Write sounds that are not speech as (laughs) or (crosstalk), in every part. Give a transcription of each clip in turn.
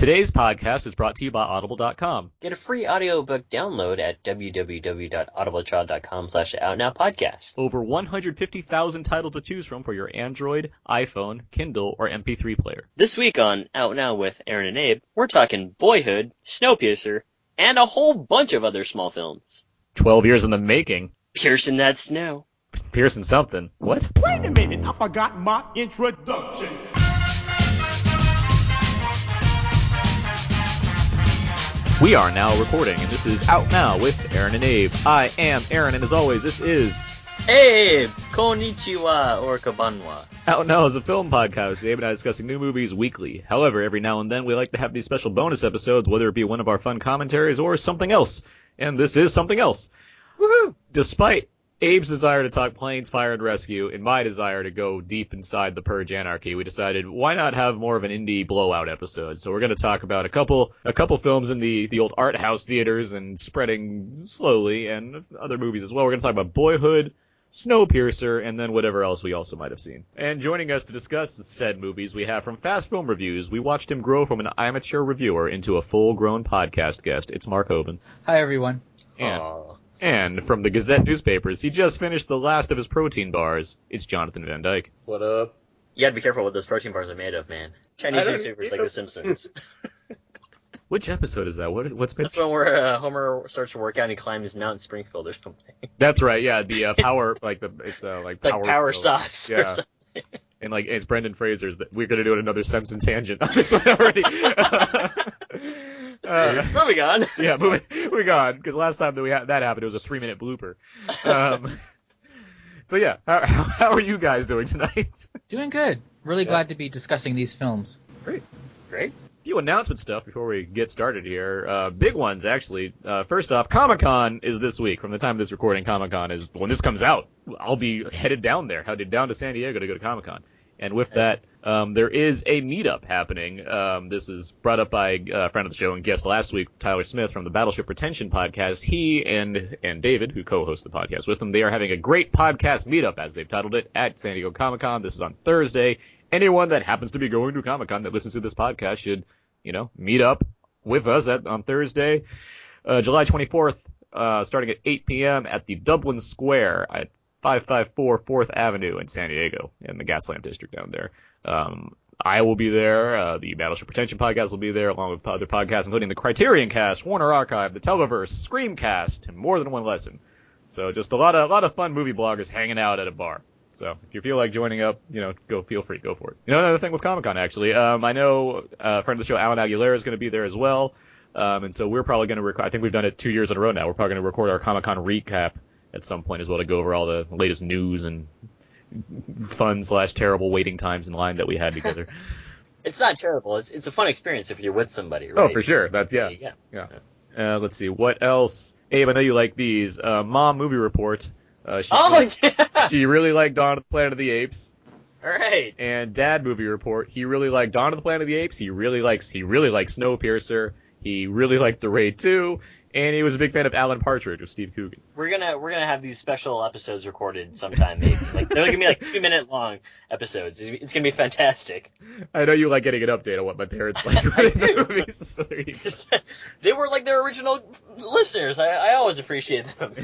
Today's podcast is brought to you by Audible.com. Get a free audiobook download at www.audibletrial.com slash outnowpodcast. Over 150,000 titles to choose from for your Android, iPhone, Kindle, or MP3 player. This week on Out Now with Aaron and Abe, we're talking Boyhood, Snowpiercer, and a whole bunch of other small films. 12 years in the making. Piercing that snow. Piercing something. What? Wait a minute, I forgot my introduction. We are now recording, and this is Out Now with Aaron and Abe. I am Aaron, and as always, this is Abe! Konnichiwa or Kabanwa. Out Now is a film podcast. Abe and I discussing new movies weekly. However, every now and then we like to have these special bonus episodes, whether it be one of our fun commentaries or something else. And this is something else. Woohoo! Despite Abe's desire to talk planes, fire, and rescue, and my desire to go deep inside the Purge anarchy, we decided why not have more of an indie blowout episode. So we're going to talk about a couple a couple films in the the old art house theaters and spreading slowly, and other movies as well. We're going to talk about Boyhood. Snowpiercer, and then whatever else we also might have seen. And joining us to discuss said movies, we have from Fast Film Reviews. We watched him grow from an amateur reviewer into a full-grown podcast guest. It's Mark Hoban. Hi, everyone. And, Aw. And from the Gazette newspapers, he just finished the last of his protein bars. It's Jonathan Van Dyke. What up? You gotta be careful what those protein bars are made of, man. Chinese newspapers like The Simpsons. (laughs) Which episode is that? What, what's been? That's one where uh, Homer starts to work out and he climbs Mount Springfield or something. That's right. Yeah, the uh, (laughs) power, like the it's uh, like Like power, power stove. sauce. or Yeah. something. (laughs) And like it's Brendan Fraser's. That we're gonna do another Simpson tangent on this one already. Uh, (laughs) Moving on. yeah, moving, moving on, because last time that we had that happened, it was a three minute blooper. (laughs) Um, so yeah, how, how, (laughs) how are you guys doing tonight? Doing good. Really glad to be discussing these films. Great. Great. A few announcement stuff before we get started here. Uh, big ones actually. Uh, first off, Comic Con is this week. From the time of this recording, Comic Con is when this comes out. I'll be headed down there, headed down to San Diego to go to Comic Con. And with that, um, there is a meetup happening. Um, this is brought up by a friend of the show and guest last week, Tyler Smith from the Battleship Pretension podcast. He and and David, who co-hosts the podcast with him, they are having a great podcast meetup, as they've titled it, at San Diego Comic Con. This is on Thursday. Anyone that happens to be going to Comic Con that listens to this podcast should, you know, meet up with us at on Thursday, uh, July 24th, uh, starting at 8 p.m. at the Dublin Square at 554 4th Avenue in San Diego in the Gaslamp District down there. Um, I will be there. Uh, the Battleship Pretension podcast will be there, along with other podcasts, including the Criterion Cast, Warner Archive, the Televerse, Screamcast, and more than one lesson. So just a lot of a lot of fun movie bloggers hanging out at a bar. So if you feel like joining up, you know, go feel free, go for it. You know, another thing with Comic Con actually, um, I know uh, a friend of the show, Alan Aguilera, is going to be there as well. Um, and so we're probably going to record. I think we've done it two years in a row now. We're probably going to record our Comic Con recap at some point as well to go over all the latest news and fun slash terrible waiting times in line that we had together. (laughs) It's not terrible. It's it's a fun experience if you're with somebody. oh, for sure. That's yeah. Yeah. Yeah. Uh, let's see. What else? Abe, I know you like these. Uh, Mom movie report. Uh, she, Oh yeah. (laughs) she really liked Dawn of the Planet of the Apes. All right. And Dad movie report. He really liked Dawn of the Planet of the Apes. He really likes. He really likes Snowpiercer. He really liked The Raid 2. And he was a big fan of Alan Partridge with Steve Coogan. We're gonna we're gonna have these special episodes recorded sometime. Maybe (laughs) like they're gonna be like two minute long episodes. It's, gonna be fantastic. I know you like getting an update on what my parents like (laughs) the movies. So there (laughs) they were like their original listeners. I, I always appreciate them.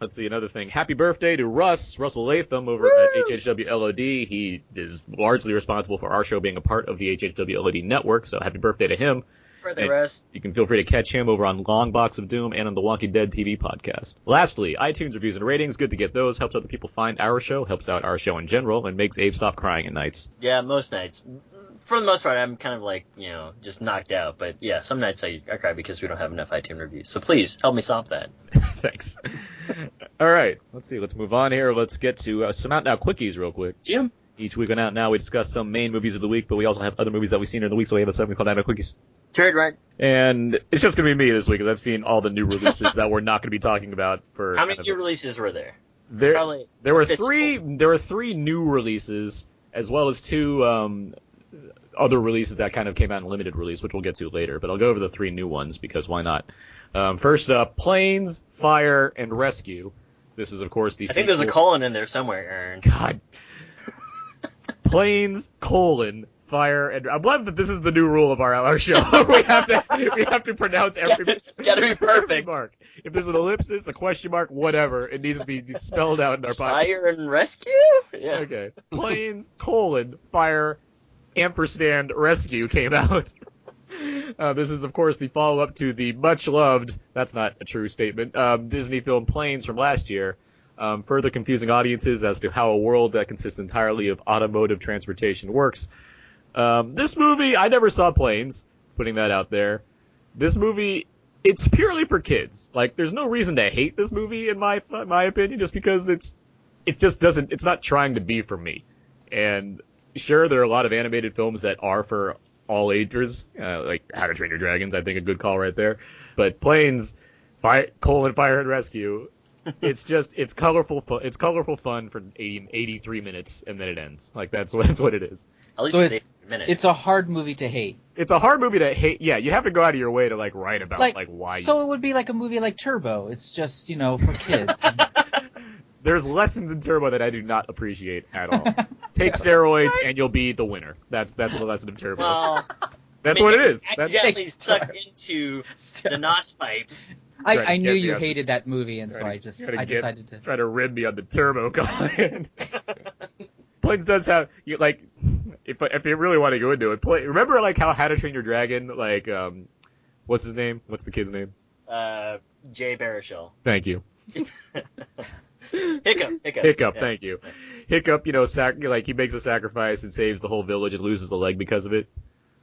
Let's see another thing. Happy birthday to Russ, Russell Latham over at HHW LOD. He is largely responsible for our show being a part of the HHW LOD network, so happy birthday to him. For the And rest, You can feel free to catch him over on Long Box of Doom and on the Walking Dead TV podcast. Lastly, iTunes reviews and ratings. Good to get those. Helps other people find our show, helps out our show in general, and makes Abe stop crying at nights. yeah, most nights. For the most part, I'm kind of like you know just knocked out. But yeah, some nights I, I cry because we don't have enough iTunes reviews. So please help me stop that. (laughs) Thanks. All right, let's see. Let's move on here. Let's get to uh, some Out Now quickies real quick. Jim. Each week on Out Now, we discuss some main movies of the week, but we also have other movies that we've seen in the week, so we have a segment called Out Now Quickies. Turd right. And it's just gonna be me this week because I've seen all the new releases that we're not gonna be talking about for. How many new releases were there? There, Probably there were fistful. three. There were three new releases, as well as two um, other releases that kind of came out in limited release, which we'll get to later. But I'll go over the three new ones because why not? Um, first up, Planes, Fire, and Rescue. This is, of course, the I think there's a colon in there somewhere, Aaron. God. (laughs) Planes, colon, fire, and I'm glad that this is the new rule of our our show. (laughs) we have to we have to pronounce every. It's gotta be perfect. Mark. If there's an ellipsis, a question mark, whatever, it needs to be spelled out in our podcast. Fire and rescue? Yeah. Okay. Planes, colon, fire, ampersand, rescue came out. (laughs) Uh, this is, of course, the follow-up to the much-loved, that's not a true statement, um, Disney film Planes from last year, um, further confusing audiences as to how a world that consists entirely of automotive transportation works. Um, this movie, I never saw Planes, putting that out there. This movie, it's purely for kids. Like, there's no reason to hate this movie, in my my opinion, just because it's it just doesn't it's not trying to be for me and sure there are a lot of animated films that are for all ages uh, like how to train your dragons i think a good call right there but planes fire colon fire and rescue it's just it's colorful fu- it's colorful fun for 80, 83 minutes and then it ends like that's what that's what it is At least So it's it's- minutes. It's a hard movie to hate. it's a hard movie to hate yeah you have to go out of your way to like write about like, Like, why so it would be like a movie like Turbo. It's just you know for kids. (laughs) there's lessons in turbo that i do not appreciate at all (laughs) take steroids and you'll be the winner that's that's the lesson of turbo well, (laughs) that's I mean, what it is you that's Accidentally Takes stuck time. into the nos pipe. I, I knew you me on the- hated that movie, and so to- I just I get- decided to. try to rib me on the turbo (laughs) comment. (laughs) Planes does have you like if if you really want to go into it. Play, remember like how How to Train Your Dragon like um what's his name? What's the kid's name? Uh, Jay Baruchel. Thank you. (laughs) Hiccup. Hiccup. Hiccup, Yeah. thank you. Hiccup, you know, sac- like he makes a sacrifice and saves the whole village and loses a leg because of it.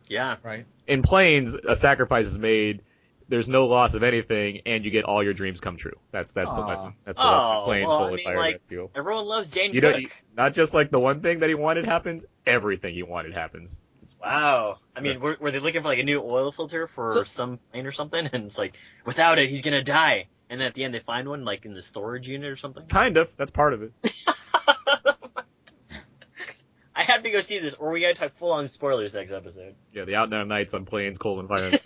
Yeah. Right. In Planes, a sacrifice is made. There's no loss of anything, and you get all your dreams come true. That's that's the lesson. That's the lesson. Oh, of Planes, well, I mean, Fire, like- Rescue. Everyone loves Jane You Cook. don't, just like the one thing that he wanted happens, everything he wanted happens. It's- Wow. I mean, were, were they looking for like a new oil filter for So- some plane or something? (laughs) And it's like, without it, he's gonna die. And then at the end, they find one like in the storage unit or something. Kind of. That's part of it. (laughs) I have to go see this, or we gotta talk full on spoilers next episode. Yeah, the Outdown Nights on Planes, Colon, Fire. (laughs)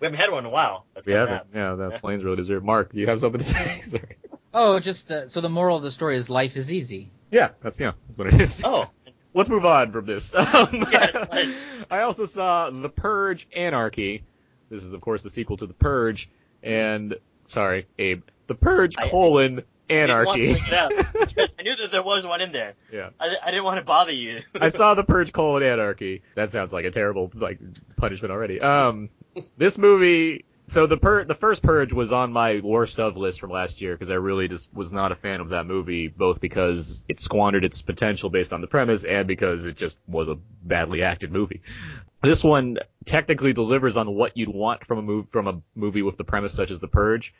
We haven't had one in a while. That's we coming haven't. up. Yeah, the Yeah. Planes really deserve. Mark, do you have something to say? (laughs) Sorry. Oh, just uh, so the moral of the story is life is easy. Yeah, that's yeah, that's what it is. Oh, (laughs) Let's move on from this. (laughs) Um, Yes, let's. I also saw The Purge Anarchy. This is, of course, the sequel to The Purge. And, sorry, Abe. The Purge, I- colon, I didn't want Anarchy. look it up because I knew that there was one in there. yeah. I, I didn't want to bother you. I saw The Purge, colon, Anarchy. That sounds like a terrible, like, punishment already. Um, this movie, so the pur- the first Purge was on my worst of list from last year because I really just was not a fan of that movie, both because it squandered its potential based on the premise and because it just was a badly acted movie. This one technically delivers on what you'd want from a from a movie with the premise such as The Purge.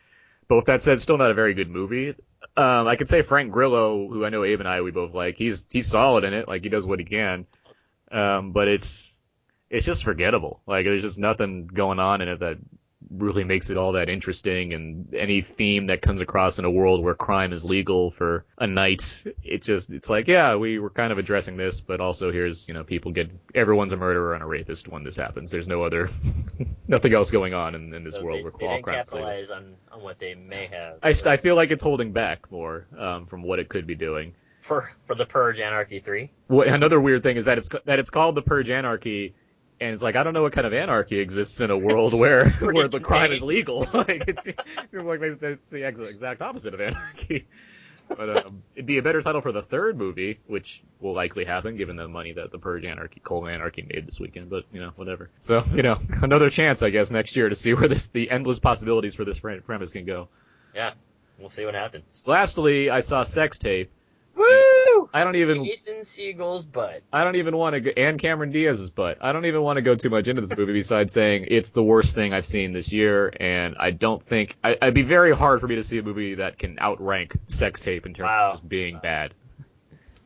But with that said, still not a very good movie. Um, I could say Frank Grillo, who I know Abe and I we both like, he's he's solid in it, like he does what he can. Um, but it's it's just forgettable. Like there's just nothing going on in it that really makes it all that interesting and any theme that comes across in a world where crime is legal for a night it just it's like yeah we were kind of addressing this but also here's you know people get everyone's a murderer and a rapist when this happens there's no other (laughs) nothing else going on in, in this So world they, where they all crime is legal. capitalize on, on what they may have. I, I feel like it's holding back more um, from what it could be doing for for the Purge Anarchy three. what, another weird thing is that it's that it's called the Purge Anarchy, and it's like I don't know what kind of anarchy exists in a world where where the crime is legal. (laughs) like it seems, like it's the exact opposite of anarchy. But um, it'd be a better title for the third movie, which will likely happen given the money that the Purge Anarchy, Cold Anarchy made this weekend. But you know, whatever. So you know, (laughs) another chance, I guess, next year to see where this the endless possibilities for this premise can go. Yeah, we'll see what happens. Lastly, I saw Sex Tape. Woo! I don't even Jason Segel's butt. I don't even want to go, and Cameron Diaz's butt. I don't even want to go too much into this movie besides saying it's the worst thing I've seen this year, and I don't think I, it'd be very hard for me to see a movie that can outrank Sex Tape in terms Wow. of just being bad.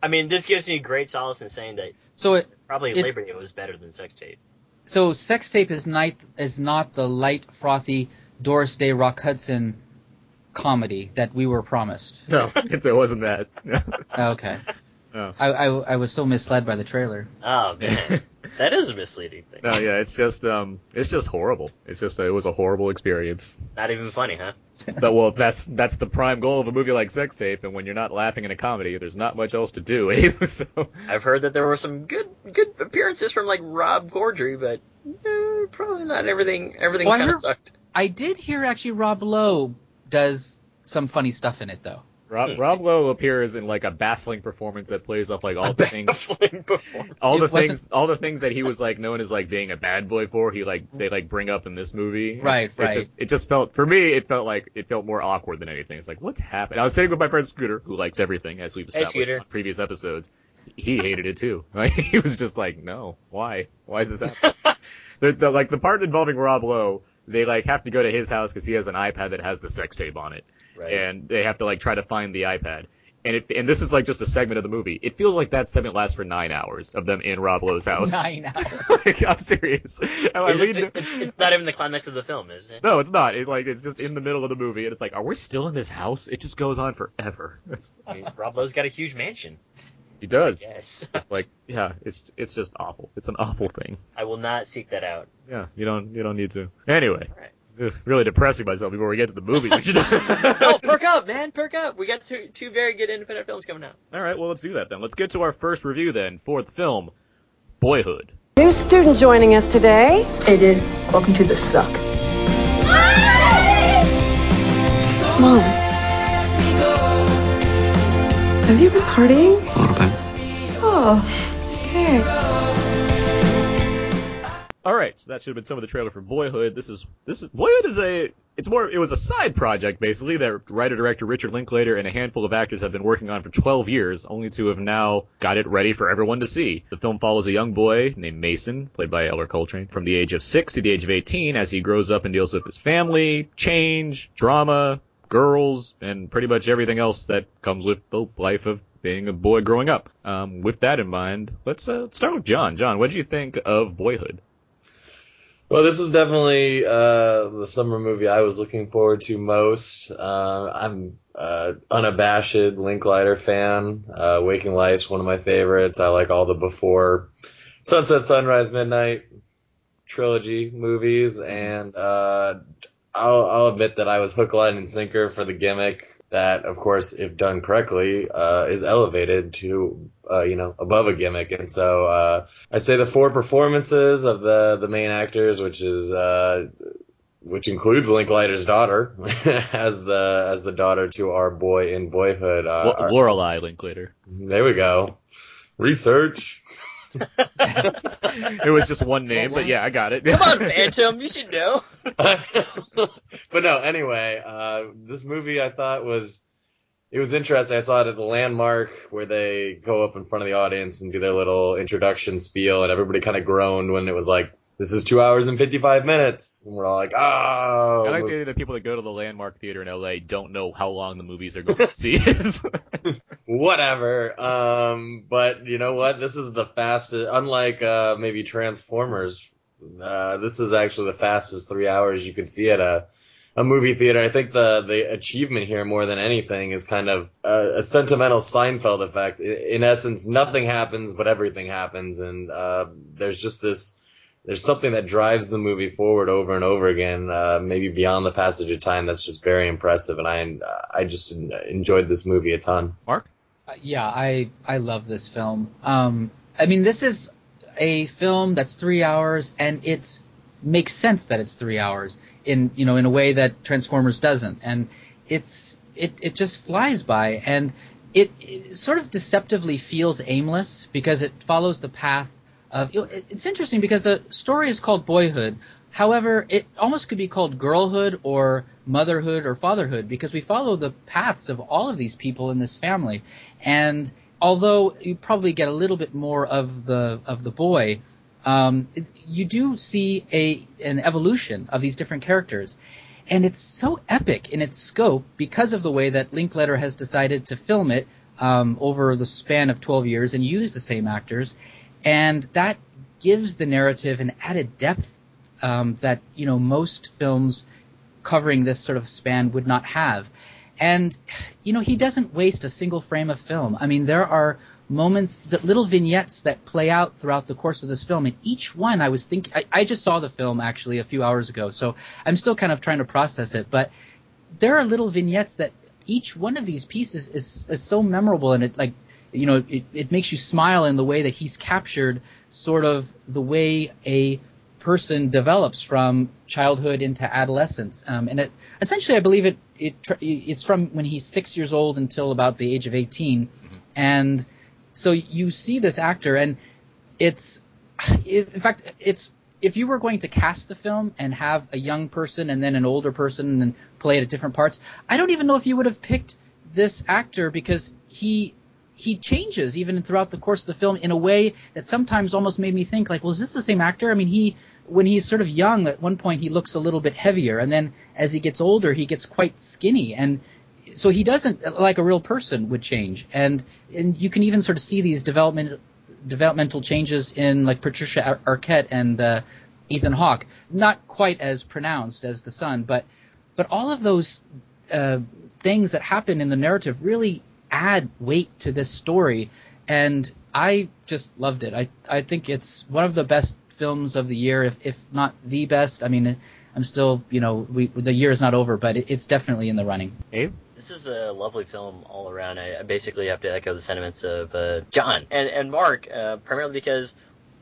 I mean, this gives me great solace in saying that So it probably It- Labor Day was better than Sex Tape. so sex tape is not is not the light frothy Doris Day Rock Hudson comedy that we were promised. No, (laughs) if it wasn't that. Okay. (laughs) Oh. I, I I was so misled by the trailer. Oh man, (laughs) that is a misleading thing. No, yeah, it's just um, it's just horrible. It's just it was a horrible experience. Not even funny, huh? That well, that's that's the prime goal of a movie like Sex Tape, and when you're not laughing in a comedy, there's not much else to do, Abe. So I've heard that there were some good good appearances from like Rob Corddry, but eh, probably not everything. Everything Well, kind of sucked. I did hear actually Rob Lowe does some funny stuff in it though. Rob Rob Lowe appears in like a baffling performance that plays off like all the things Baffling (laughs) performance. all the It wasn't- things all the things that he was like known as like being a bad boy for he like they like bring up in this movie Right, it right. just it just felt for me it felt like it felt more awkward than anything it's like what's happening i was sitting with my friend scooter who likes everything as we've established Scooter. on previous episodes he hated it too (laughs) like he was just like no why why is this happening (laughs) the, the like the part involving rob lowe they like have to go to his house because he has an ipad that has the sex tape on it Right. and they have to like try to find the ipad and it, and this is like just a segment of the movie. It feels like that segment lasts for nine hours of them in Rob Lowe's house. (laughs) Nine (laughs) hours. like, I'm serious. I Is it- mean, it- it's not even the climax of the film, is it? no, it's not. It like it's just in the middle of the movie, and it's like, are we still in this house? It just goes on forever. (laughs) I mean, Rob Lowe's got a huge mansion. He does. Yes. Like, yeah, it's it's just awful. It's an awful thing. I will not seek that out. Yeah, you don't you don't need to. Anyway, Right. really depressing myself before we get to the movie. (laughs) We should- (laughs) No, perk up, man, perk up. We got two two very good independent films coming out. All right, well let's do that then. Let's get to our first review then for the film Boyhood. New student joining us today. Hey, dude. Welcome to the suck. Mom. Have you been partying? Bit. Oh, okay. All right, so that should have been some of the trailer for Boyhood. This is this is Boyhood is a it's more it was a side project basically that writer director Richard Linklater and a handful of actors have been working on for 12 years, only to have now got it ready for everyone to see. The film follows a young boy named Mason, played by Ellar Coltrane, from the age of 6 to the age of 18 as he grows up and deals with his family, change, drama, girls, and pretty much everything else that comes with the life of being a boy growing up. Um, with that in mind, let's uh, start with John. John, what did you think of Boyhood? Well, this is definitely uh, the summer movie I was looking forward to most. Uh, I'm uh, unabashed Linklater fan. Uh, Waking Life's one of my favorites. I like all the before Sunset, Sunrise, Midnight trilogy movies, and uh, I'll, I'll admit that I was hook, line, and sinker for the gimmick. That, of course, if done correctly, uh, is elevated to uh, you know above a gimmick. And so uh, I'd say the four performances of the the main actors, which is uh, which includes Linklater's daughter (laughs) as the as the daughter to our boy in Boyhood. Uh, Lorelei Linklater. There we go. Research. (laughs) It was just one name, but yeah, I got it. Come on, Phantom, you should know. (laughs) but no, anyway, uh, this movie I thought was it was interesting. I saw it at the landmark where they go up in front of the audience and do their little introduction spiel, and everybody kind of groaned when it was like, "This is two hours and fifty-five minutes," and we're all like, "Oh." I like the idea that people that go to the Landmark Theater in LA don't know how long the movies are going to see. (laughs) whatever. Um, but you know what? This is the fastest. Unlike uh, maybe Transformers, uh, this is actually the fastest three hours you could see at a a movie theater. I think the the achievement here more than anything is kind of a, a sentimental Seinfeld effect. In, in essence, nothing happens, but everything happens, and uh, there's just this. There's something that drives the movie forward over and over again, uh, maybe beyond the passage of time. That's just very impressive, and I I just enjoyed this movie a ton. Mark? Uh, yeah, I I love this film. Um, I mean, this is a film that's three hours, and it's makes sense that it's three hours in you know in a way that Transformers doesn't, and it's it it just flies by, and it, it sort of deceptively feels aimless because it follows the path of. it- It's interesting because the story is called Boyhood. However, it almost could be called girlhood or motherhood or fatherhood because we follow the paths of all of these people in this family. And although you probably get a little bit more of the of the boy, um, it- you do see a an evolution of these different characters. And it's so epic in its scope because of the way that Linklater has decided to film it um, over the span of 12 years and use the same actors. And that gives the narrative an added depth um, that you know most films covering this sort of span would not have. And you know he doesn't waste a single frame of film. I mean there are moments, the little vignettes that play out throughout the course of this film. And each one, I was thinking, I, I just saw the film actually a few hours ago, so I'm still kind of trying to process it. But there are little vignettes that each one of these pieces is, is so memorable, and it like, you know, it, it makes you smile in the way that he's captured sort of the way a person develops from childhood into adolescence. Um, and it, essentially, I believe it, it it's from when he's six years old until about the age of 18. And so you see this actor, and it's, it, in fact, it's if you were going to cast the film and have a young person and then an older person and then play it at different parts, I don't even know if you would have picked this actor because he he changes even throughout the course of the film in a way that sometimes almost made me think like, well, is this the same actor? I mean, he when he's sort of young, at one point he looks a little bit heavier, and then as he gets older, he gets quite skinny, and so he doesn't like a real person would change, and and you can even sort of see these development developmental changes in like Patricia Ar- Arquette and uh, Ethan Hawke, not quite as pronounced as the son, but but all of those uh, things that happen in the narrative really add weight to this story, and I just loved it. I I think it's one of the best films of the year, if if not the best. I mean, I'm still, you know, we the year is not over, but it, it's definitely in the running. Abe? This is a lovely film all around. I, I basically have to echo the sentiments of uh, John and and Mark, uh, primarily because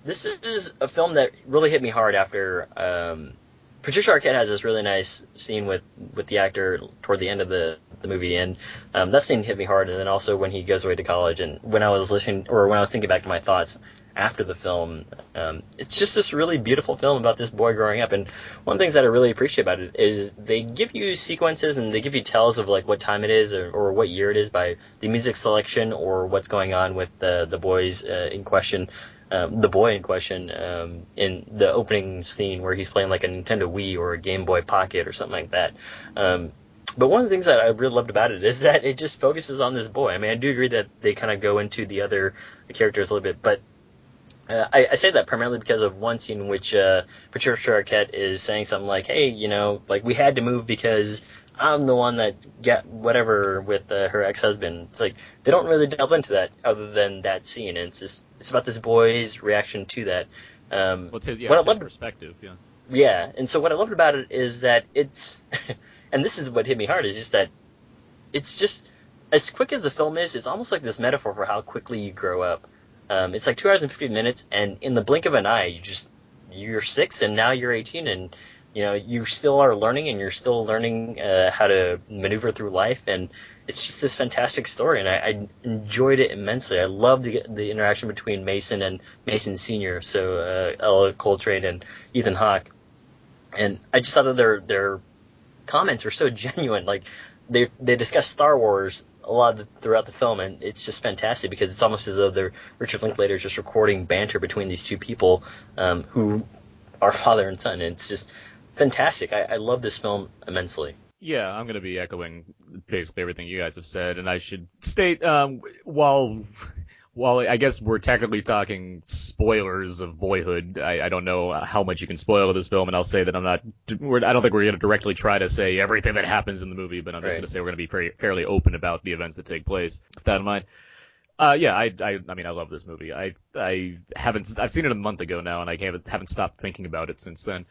this is a film that really hit me hard after. Um, Patricia Arquette has this really nice scene with, with the actor toward the end of the, the movie, and um, that scene hit me hard. And then also when he goes away to college, and when I was listening, or when I was thinking back to my thoughts after the film, um, it's just this really beautiful film about this boy growing up. And one of the things that I really appreciate about it is they give you sequences and they give you tells of like what time it is or, or what year it is by the music selection or what's going on with the the boys uh, in question um, the boy in question um, in the opening scene where he's playing like a Nintendo Wii or a Game Boy Pocket or something like that. Um, but one of the things that I really loved about it is (laughs) that it just focuses on this boy. I mean, I do agree that they kind of go into the other characters a little bit, but uh, I, I, say that primarily because of one scene in which uh, Patricia Arquette is saying something like, "Hey, you know, like we had to move because I'm the one that got whatever with uh, her ex-husband." It's like they don't really delve into that other than that scene, and it's just it's about this boy's reaction to that. Um, well, it's his, yeah, what it's I loved, perspective, yeah. Yeah, and so what I loved about it is that it's, (laughs) and this is what hit me hard is just that it's just as quick as the film is, it's almost like this metaphor for how quickly you grow up. Um, it's like two hours and fifty minutes, and in the blink of an eye, you just you're six, and now you're eighteen, and you know you still are learning, and you're still learning uh, how to maneuver through life, and it's just this fantastic story, and I, I enjoyed it immensely. I love the the interaction between Mason and Mason Senior, so uh, Ellar Coltrane and Ethan Hawke, and I just thought that their their comments were so (laughs) genuine. Like they they discuss Star Wars a lot throughout the film, and it's just fantastic because it's almost as though they're Richard Linklater is just recording banter between these two people um, who are (laughs) father and son, and it's just fantastic. I, I love this film immensely. Yeah, I'm going to be echoing basically everything you guys have said, and I should state um, while while I guess we're technically talking spoilers of Boyhood, I, I don't know how much you can spoil this film, and I'll say that I'm not. I don't think we're going to directly try to say everything that happens in the movie, but I'm just Right. going to say we're going to be very, fairly open about the events that take place. With that in mind, uh, yeah, I, I, I mean, I love this movie. I, I haven't, I've seen it a month ago now, and I haven't, haven't stopped thinking about it since then.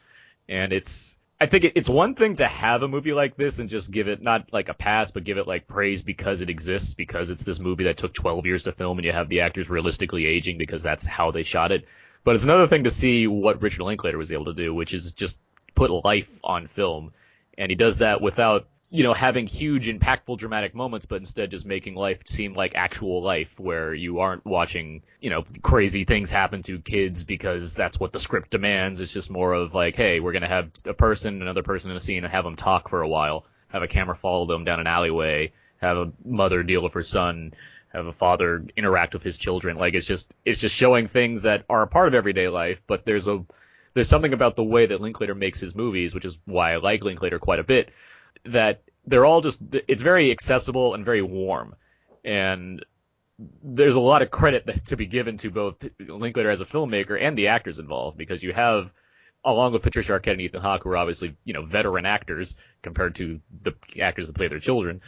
And it's, I think it, it's one thing to have a movie like this and just give it not like a pass, but give it like praise because it exists, because it's this movie that took 12 years to film and you have the actors realistically aging because that's how they shot it. But it's another thing to see what Richard Linklater was able to do, which is just put life on film. And he does that without, you know, having huge, impactful, dramatic moments, but instead just making life seem like actual life where you aren't watching, you know, crazy things happen to kids because that's what the script demands. It's just more of like, hey, we're going to have a person, another person in a scene and have them talk for a while, have a camera follow them down an alleyway, have a mother deal with her son, have a father interact with his children. Like it's just, it's just showing things that are a part of everyday life, but there's a, there's something about the way that Linklater makes his movies, which is why I like Linklater quite a bit, that they're all just, it's very accessible and very warm. And there's a lot of credit to be given to both Linklater as a filmmaker and the actors involved because you have, along with Patricia Arquette and Ethan Hawke, who are obviously, you know, veteran actors compared to the actors that play their children,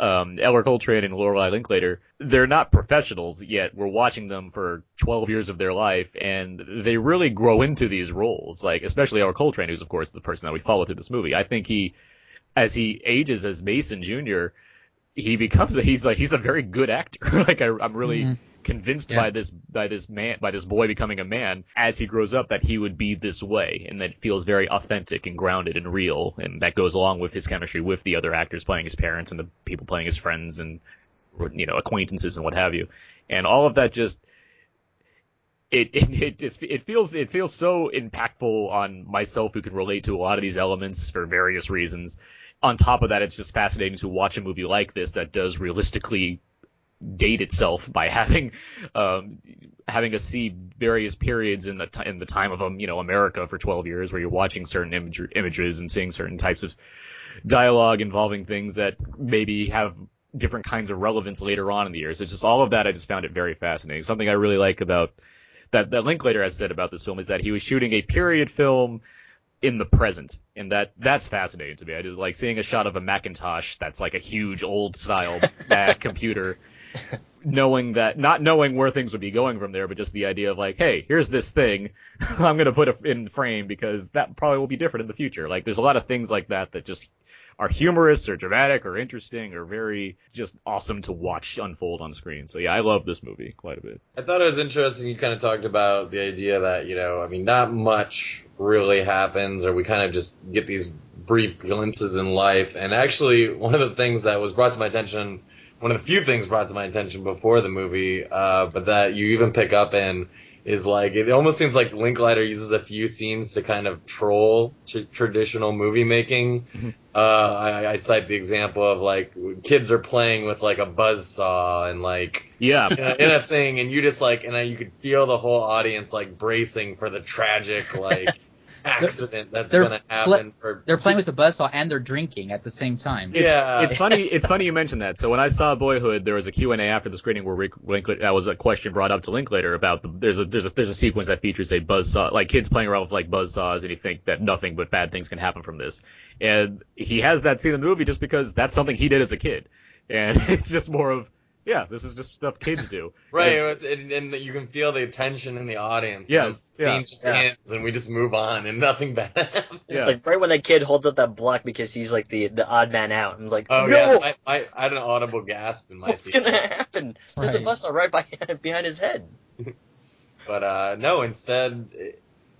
um, Ellar Coltrane and Lorelei Linklater, they're not professionals yet. We're watching them for 12 years of their life, and they really grow into these roles. Like, especially Ellar Coltrane, who's of course the person that we follow through this movie. I think he, as he ages as Mason Jr., he becomes a, he's like he's a very good actor. (laughs) like I, I'm really Mhm. convinced Yeah. by this by this man by this boy becoming a man as he grows up that he would be this way and that feels very authentic and grounded and real and that goes along with his chemistry with the other actors playing his parents and the people playing his friends and you know acquaintances and what have you and all of that just it (laughs) it it, just, it feels it feels so impactful on myself who can relate to a lot of these elements for various reasons on top of that, it's just fascinating to watch a movie like this that does realistically date itself by (laughs) having um, having us see various periods in the t- in the time of um, you know America for 12 years, where you're watching certain image- images and seeing certain types of dialogue involving things that maybe have different kinds of relevance later on in the years. It's just all of that. I just found it very fascinating. Something I really like about that that Linklater has said about this film is that he was shooting a period film in the present, and that that's fascinating to me. I just like seeing a shot of a Macintosh that's like a huge old style (laughs) Mac computer, knowing that not knowing where things would be going from there, but just the idea of like, hey, here's this thing, (laughs) I'm gonna put it in frame because that probably will be different in the future. Like, there's a lot of things like that that just are humorous or dramatic or interesting or very just awesome to watch unfold on screen. So yeah, I love this movie quite a bit. I thought it was interesting. You kind of talked about the idea that you know, I mean, not much really happens, or we kind of just get these brief glimpses in life. And actually, one of the things that was brought to my attention, one of the few things brought to my attention before the movie, uh, but that you even pick up in, is like it almost seems like Linklater uses a few scenes to kind of troll tr- traditional movie making. Uh, I, I cite the example of like kids are playing with like a buzz saw and like Yeah. in a, in a thing, and you just like, and then you could feel the whole audience like bracing for the tragic like accident that's they're gonna happen. for They're playing with the buzzsaw and they're drinking at the same time. yeah, It's funny. It's funny you mentioned that. So when I saw Boyhood, there was a Q and A after the screening where Rick Linklater, that was a question brought up to Linklater about the, there's a there's a there's a sequence that features a buzzsaw, like kids playing around with like buzzsaws, and you think that nothing but bad things can happen from this. And he has that scene in the movie just because that's something he did as a kid, and (laughs) it's just more of yeah, this is just stuff kids do. (laughs) right. And It was, and, and you can feel the tension in the audience. Yes, the scene yeah, just yeah. ends, and we just move on, and nothing bad. (laughs) happens. Yeah. It's like right when that kid holds up that block because he's like the the odd man out. I'm like, Oh no, yeah, I, I, I had an audible gasp in my what's theater. gonna happen? There's a Right. bus right by, (laughs) behind his head. But uh, no, instead,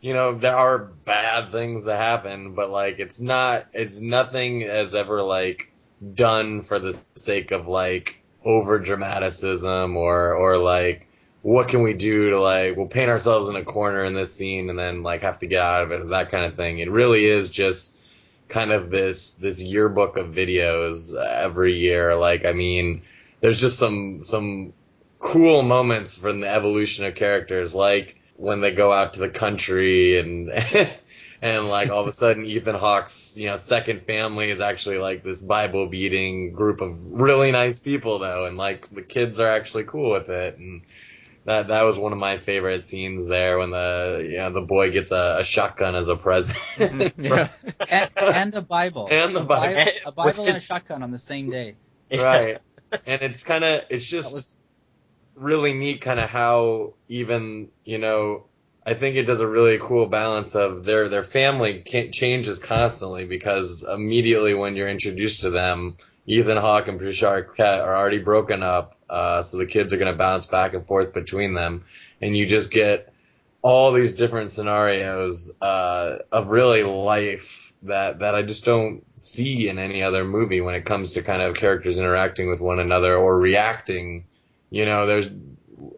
you know, there are bad things that happen, but like it's not, it's nothing as ever like done for the sake of like over dramaticism or or like what can we do to like we'll paint ourselves in a corner in this scene and then like have to get out of it that kind of thing. It really is just kind of this this yearbook of videos every year. Like I mean, there's just some some cool moments from the evolution of characters, like when they go out to the country and (laughs) and like all of a sudden Ethan Hawke's you know second family is actually like this Bible beating group of really nice people though, and like the kids are actually cool with it and. That, that was one of my favorite scenes there when the you know the boy gets a, a shotgun as a present. Mm-hmm. (laughs) yeah. and, and a Bible. And the A Bible. a (laughs) Bible and a shotgun on the same day. right and it's kind of it's just really neat kind of how even you know i think it does a really cool balance of their their family changes constantly because immediately when you're introduced to them ethan hawke and patricia arquette are already broken up uh, so the kids are going to bounce back and forth between them and you just get all these different scenarios uh, of really life that that I just don't see in any other movie when it comes to kind of characters interacting with one another or reacting. You know, there's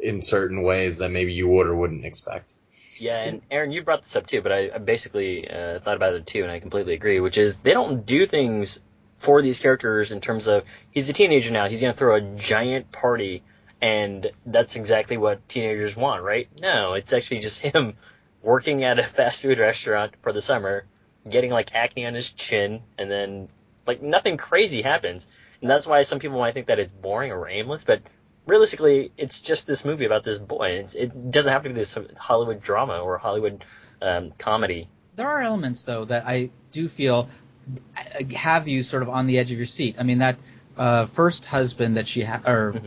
in certain ways that maybe you would or wouldn't expect. Yeah, and Aaron, you brought this up too, but I, I basically uh, thought about it too, and I completely agree. Which is they don't do things for these characters in terms of he's a teenager now, he's gonna throw a giant party, and that's exactly what teenagers want, right? No, it's actually just (laughs) him working at a fast food restaurant for the summer, getting like acne on his chin, and then like nothing crazy happens, and that's why some people might think that it's boring or aimless, but realistically, it's just this movie about this boy. It's, it doesn't have to be this Hollywood drama or Hollywood um, comedy. there are elements though that I do feel uh, have you sort of on the edge of your seat. I mean that uh, first husband that she ha- or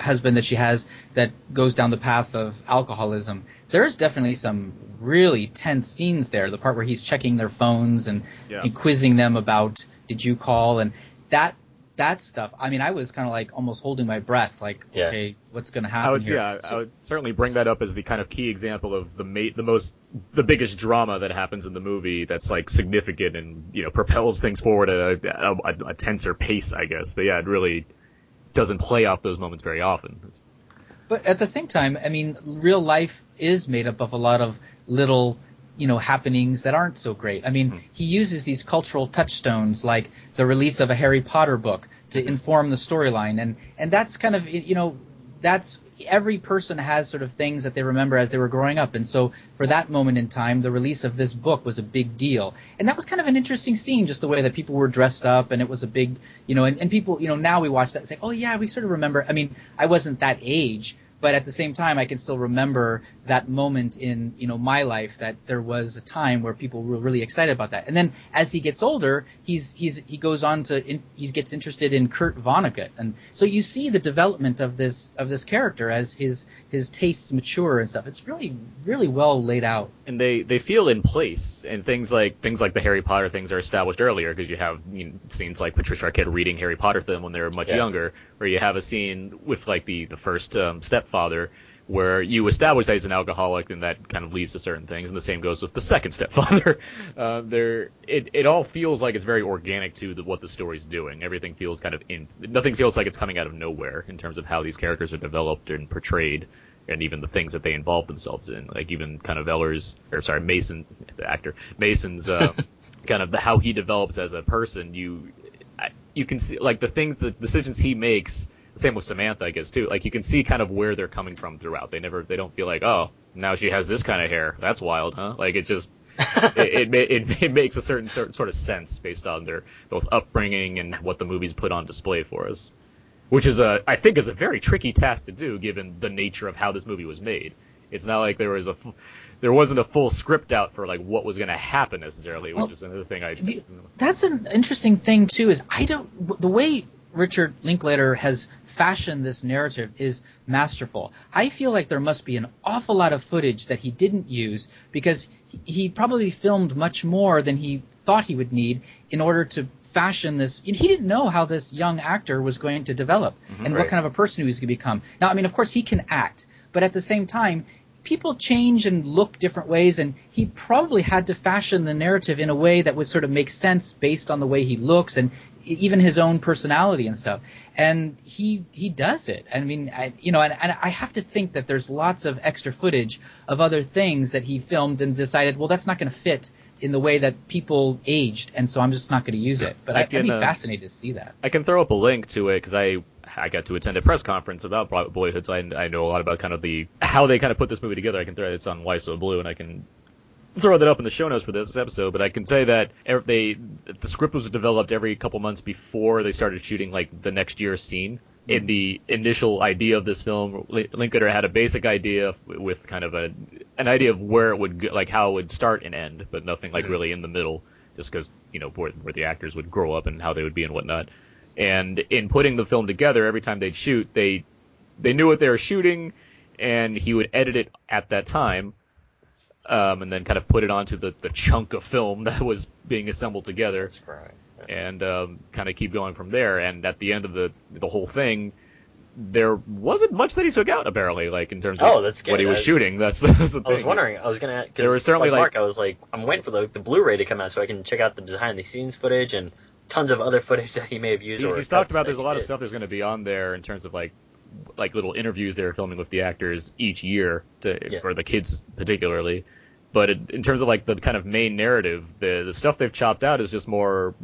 husband that she has that goes down the path of alcoholism. There's definitely some really tense scenes there. The part where he's checking their phones and, Yeah. and quizzing them about did you call and that that stuff. I mean, I was kind of like almost holding my breath, like Yeah. okay, what's going to happen I would, here? Uh, yeah, I would certainly bring that up as the kind of key example of the ma- the most, the biggest drama that happens in the movie that's like significant and you know propels things forward at a, a, a tenser pace, I guess. But yeah, it really doesn't play off those moments very often. It's- But at the same time, I mean, real life is made up of a lot of little, you know, happenings that aren't so great. I mean, hmm. he uses these cultural touchstones like the release of a Harry Potter book to hmm. inform the storyline, and and that's kind of you know, that's every person has sort of things that they remember as they were growing up, and so for that moment in time, the release of this book was a big deal, and that was kind of an interesting scene, just the way that people were dressed up, and it was a big, you know, and, and people, you know, now we watch that and say, oh yeah, we sort of remember. I mean, I wasn't that age, but at the same time, I can still remember that moment in you know my life that there was a time where people were really excited about that. And then as he gets older, he's he's he goes on to in, he gets interested in Kurt Vonnegut, and so you see the development of this of this character as his his tastes mature and stuff. It's really really well laid out. and they they feel in place and things like things like the Harry Potter things are established earlier because you have you know, scenes like Patricia Arquette reading Harry Potter to them when they were much Yeah. younger, or you have a scene with like the the first um, stepfather where you establish that he's an alcoholic and that kind of leads to certain things, and the same goes with the second stepfather. (laughs) Uh, there, it it all feels like it's very organic to the, what the story's doing. Everything feels kind of in. Nothing feels like it's coming out of nowhere in terms of how these characters are developed and portrayed and even the things that they involve themselves in, like even kind of Ellar's, or sorry, Mason, the actor, Mason's, uh, (laughs) kind of the, how he develops as a person. You, you can see like the things, the decisions he makes. Same with Samantha, I guess too. Like you can see kind of where they're coming from throughout. They never, they don't feel like, oh, now she has this kind of hair. That's wild, huh? Like it just, (laughs) it, it, it, it makes a certain, certain sort of sense based on their both upbringing and what the movies put on display for us which is a I think is a very tricky task to do given the nature of how this movie was made. It's not like there was a, there wasn't a full script out for like what was going to happen necessarily, which Well, is another thing I the- that's an interesting thing too. Is I don't the way Richard Linklater has fashioned this narrative is masterful. I feel like there must be an awful lot of footage that he didn't use because he- probably filmed much more than he thought he would need in order to fashion this. He didn't know how this young actor was going to develop mm-hmm. and what kind of a person he was going to become. Now, I mean, of course, he can act, but at the same time, people change and look different ways, and he probably had to fashion the narrative in a way that would sort of make sense based on the way he looks and even his own personality and stuff. And he he does it. I mean, I, you know, and, and I have to think that there's lots of extra footage of other things that he filmed and decided, well, that's not going to fit in the way that people aged, and so I'm just not going to use it. But I I'd be uh, fascinated to see that. I can throw up a link to it because I I got to attend a press conference about Boy- Boyhood, so I, I know a lot about kind of the how they kind of put this movie together. I can throw it's on Why So Blue, and I can throw that up in the show notes for this episode. But I can say that er, they the script was developed every couple months before they started shooting like the next year's scene. Hmm. In the initial idea of this film, Lin- Linklater had a basic idea with kind of a an idea of where it would go, like how it would start and end, but nothing like hmm. really in the middle, just because you know where, where the actors would grow up and how they would be and whatnot. And in putting the film together, every time they'd shoot, they they knew what they were shooting, and he would edit it at that time, um, and then kind of put it onto the, the chunk of film (laughs) that was being assembled together, That's right. and um, kind of keep going from there. And at the end of the the whole thing, there wasn't much that he took out apparently, like in terms of Oh, that's what he was I- shooting. (laughs) That's, that's the I was wondering. I was gonna. Cause There was certainly, like like- Mark. I was like, I'm waiting for the the Blu-ray to come out so I can check out the behind the scenes footage and tons of other (laughs) footage that he may have used. He's, or he's talked about there's a lot of stuff there's going to be on there in terms of like like little interviews they were filming with the actors each year to Yeah. for the kids particularly. But it, in terms of like the kind of main narrative, the the stuff they've chopped out is just more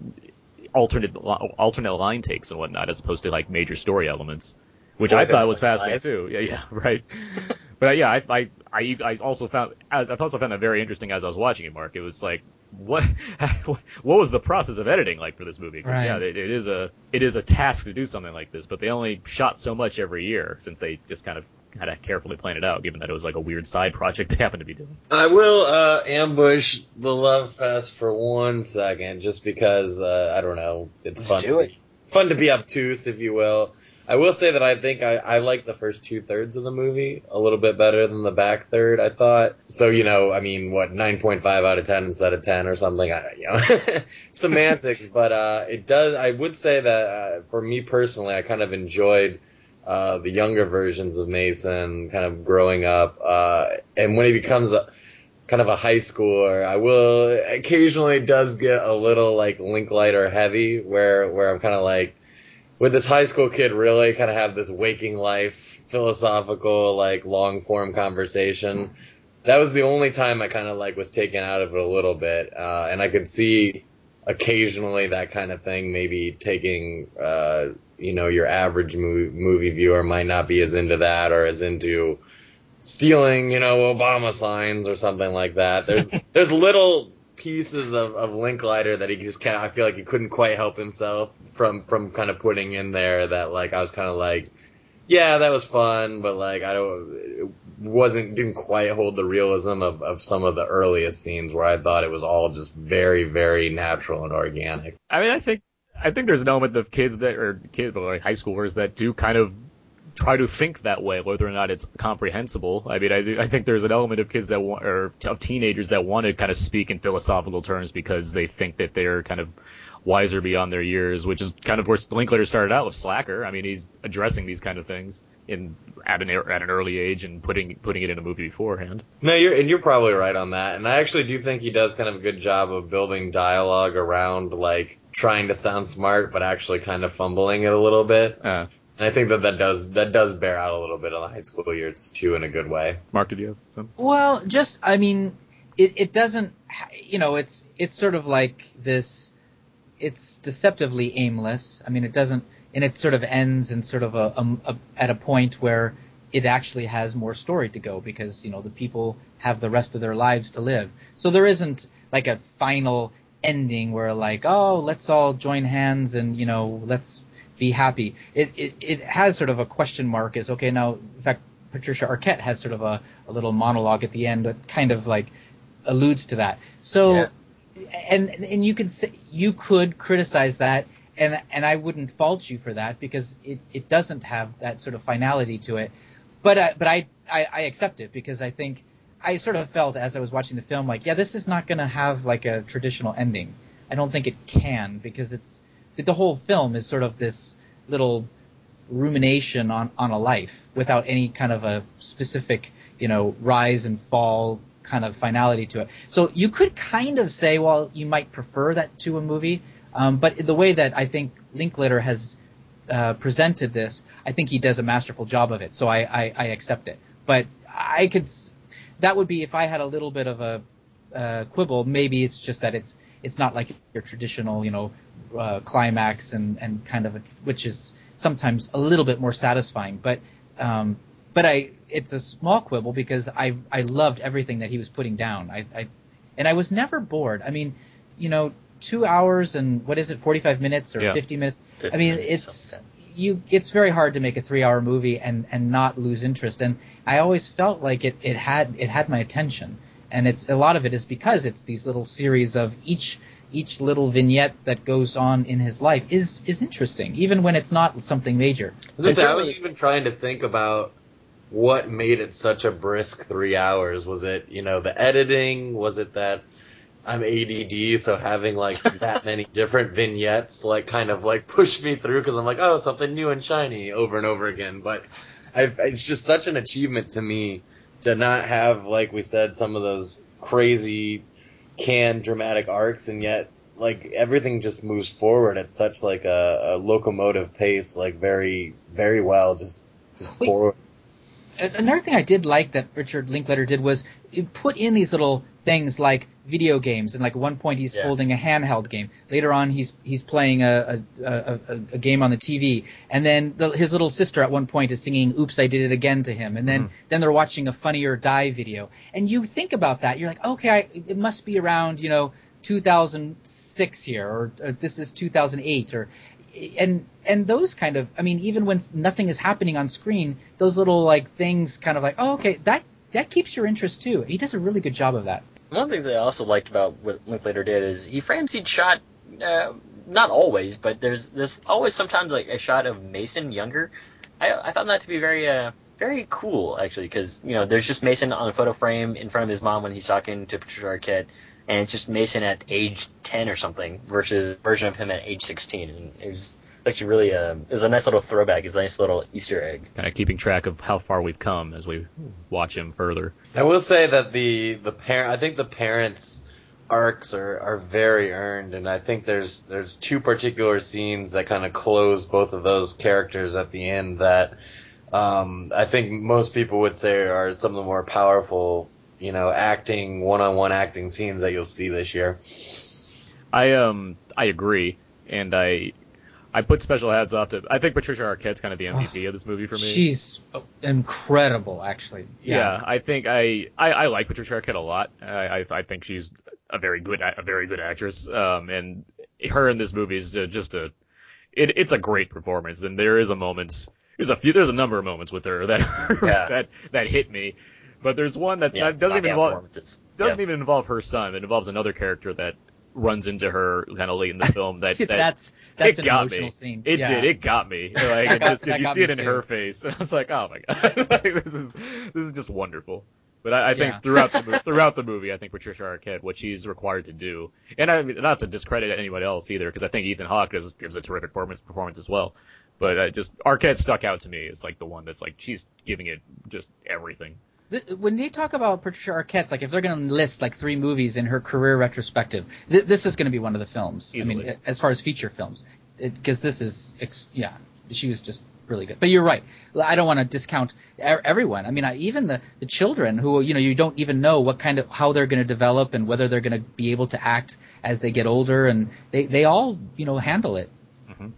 alternate alternate line takes and whatnot, as opposed to like major story elements, which I thought was fascinating Five. too. Yeah, yeah, (laughs) right. but yeah, I, I I I also found as I also found that very interesting as I was watching it, Mark. It was like what (laughs) what was the process of editing like for this movie? 'Cause, Right. yeah, it, it is a it is a task to do something like this, but they only shot so much every year since they just kind of had to carefully plan it out, given that it was like a weird side project (laughs) they happened to be doing. I will uh, ambush the love fest for one second, just because uh, I don't know. It's Let's fun. do it. fun to be obtuse, if you will. I will say that I think I, I like the first two thirds of the movie a little bit better than the back third. I thought so. You know, I mean, what nine point five out of ten instead of ten or something. I, you know, (laughs) semantics. But uh, it does. I would say that uh, for me personally, I kind of enjoyed uh, the younger versions of Mason, kind of growing up. Uh, and when he becomes a kind of a high schooler, I will occasionally does get a little like link Linklater heavy, where where I'm kind of like would this high school kid really kind of have this waking life philosophical like long form conversation? That was the only time i kind of like was taken out of it a little bit uh, and i could see occasionally that kind of thing maybe taking uh, you know your average movie, movie viewer might not be as into that or as into stealing you know obama signs or something like that. There's (laughs) there's little pieces of, of Linklater that he just can't. I feel like he couldn't quite help himself from from kind of putting in there that like I was kind of like, yeah, that was fun, but like I don't it wasn't didn't quite hold the realism of, of some of the earliest scenes where I thought it was all just very very natural and organic. I mean, I think I think there's an element of kids that or kids, like high schoolers that do kind of try to think that way, whether or not it's comprehensible. I mean, I, I think there's an element of kids that want, or of teenagers that want to kind of speak in philosophical terms because they think that they're kind of wiser beyond their years, which is kind of where Linklater started out with Slacker. I mean, he's addressing these kind of things in at an at an early age and putting putting it in a movie beforehand. No, you're and you're probably right on that. And I actually do think he does kind of a good job of building dialogue around like trying to sound smart but actually kind of fumbling it a little bit. Uh, and I think that that does that does bear out a little bit on the high school years too, in a good way. Mark, did you have some? Well, just I mean, it, it doesn't, you know, it's it's sort of like this. It's deceptively aimless. I mean, it doesn't, and it sort of ends in sort of a, a, a at a point where it actually has more story to go because you know the people have the rest of their lives to live. So there isn't like a final ending where like, oh, let's all join hands and you know let's be happy. It, it, it has sort of a question mark is okay now in fact Patricia Arquette has sort of a, a little monologue at the end that kind of like alludes to that. So Yeah. and and you could say you could criticize that and and I wouldn't fault you for that because it, it doesn't have that sort of finality to it. But uh, but I, I I accept it because I think I sort of felt as I was watching the film like yeah this is not going to have like a traditional ending. I don't think it can because it's the whole film is sort of this little rumination on, on a life without any kind of a specific, you know, rise and fall kind of finality to it. So you could kind of say, well, you might prefer that to a movie, um, but the way that I think Linklater has uh, presented this, I think he does a masterful job of it. So I, I, I accept it. But I could, that would be if I had a little bit of a uh, quibble. Maybe it's just that it's it's not like your traditional, you know, uh, climax and and kind of a, which is sometimes a little bit more satisfying. But um, but I it's a small quibble because I I loved everything that he was putting down. I, I and I was never bored. I mean, you know, two hours and what is it, forty five minutes or Yeah. fifty minutes? 50 I mean, it's you. It's very hard to make a three-hour movie and and not lose interest. And I always felt like it it had it had my attention. And it's a lot of it is because it's these little series of each each little vignette that goes on in his life is is interesting, even when it's not something major. I was, I was even trying to think about what made it such a brisk three hours. Was it, you know, the editing? Was it that I'm ADD, so having like that many different vignettes like kind of like push me through because I'm like, oh, something new and shiny over and over again. But I've, it's just such an achievement to me to not have, like we said, some of those crazy canned dramatic arcs, and yet like everything just moves forward at such like a, a locomotive pace, like very, very well, just just Wait. forward. Another thing I did like that Richard Linklater did was put in these little things like video games, and like at one point he's Yeah. holding a handheld game. Later on, he's he's playing a a, a, a, game on the TV, and then the, his little sister at one point is singing "Oops, I Did It Again" to him, and then mm-hmm. then they're watching a Funny or Die video, and you think about that, you're like, okay, I, it must be around you know 2006 here, or, or this is 2008, or and and those kind of, I mean, even when nothing is happening on screen, those little like things kind of like, oh, okay, that that keeps your interest too. He does a really good job of that. One of the things I also liked about what Linklater did is he frames each shot uh, not always, but there's there's always sometimes like a shot of Mason younger. I I found that to be very uh very cool actually because you know there's just Mason on a photo frame in front of his mom when he's talking to Patricia Arquette, and it's just Mason at age ten or something versus version of him at age sixteen, and it was actually really uh, it was a nice little throwback. It's a nice little Easter egg. Kind of keeping track of how far we've come as we watch him further. I will say that the the parent, I think the parents arcs are, are very earned, and I think there's there's two particular scenes that kind of close both of those characters at the end that um, I think most people would say are some of the more powerful, you know, acting one-on-one acting scenes that you'll see this year. I um I agree, and I I put special hats off to. I think Patricia Arquette's kind of the MVP of this movie for me. She's incredible, actually. Yeah, Yeah. I think I, I I like Patricia Arquette a lot. I I, I think she's a very good a very good actress. Um, and her in this movie is uh, just a it, it's a great performance. And there is a moment. There's a few. There's a number of moments with her that (laughs) Yeah. that that hit me. But there's one that's Yeah, not doesn't even involve doesn't even involve her son. It involves another character that runs into her kind of late in the film. That, (laughs) that that's that's it an emotional me. scene. It yeah. did. It got me. (laughs) Like, got- just- you see it in too. her face. and (laughs) I was like, oh my god, like, this is this is just wonderful. But I, I think Yeah. throughout the throughout the movie, I think Patricia Arquette, what she's required to do, and I mean, not to discredit anybody else either, because I think Ethan Hawke gives, gives a terrific performance performance as well. But uh, just Arquette stuck out to me as like the one that's like she's giving it just everything. Th- when they talk about Patricia Arquette's, like if they're going to list like three movies in her career retrospective, th- this is going to be one of the films. I mean, as far as feature films, because this is, ex- yeah, she was just really good. But you're right. I don't want to discount everyone. I mean, I, even the the children who you know you don't even know what kind of how they're going to develop and whether they're going to be able to act as they get older, and they they all you know handle it.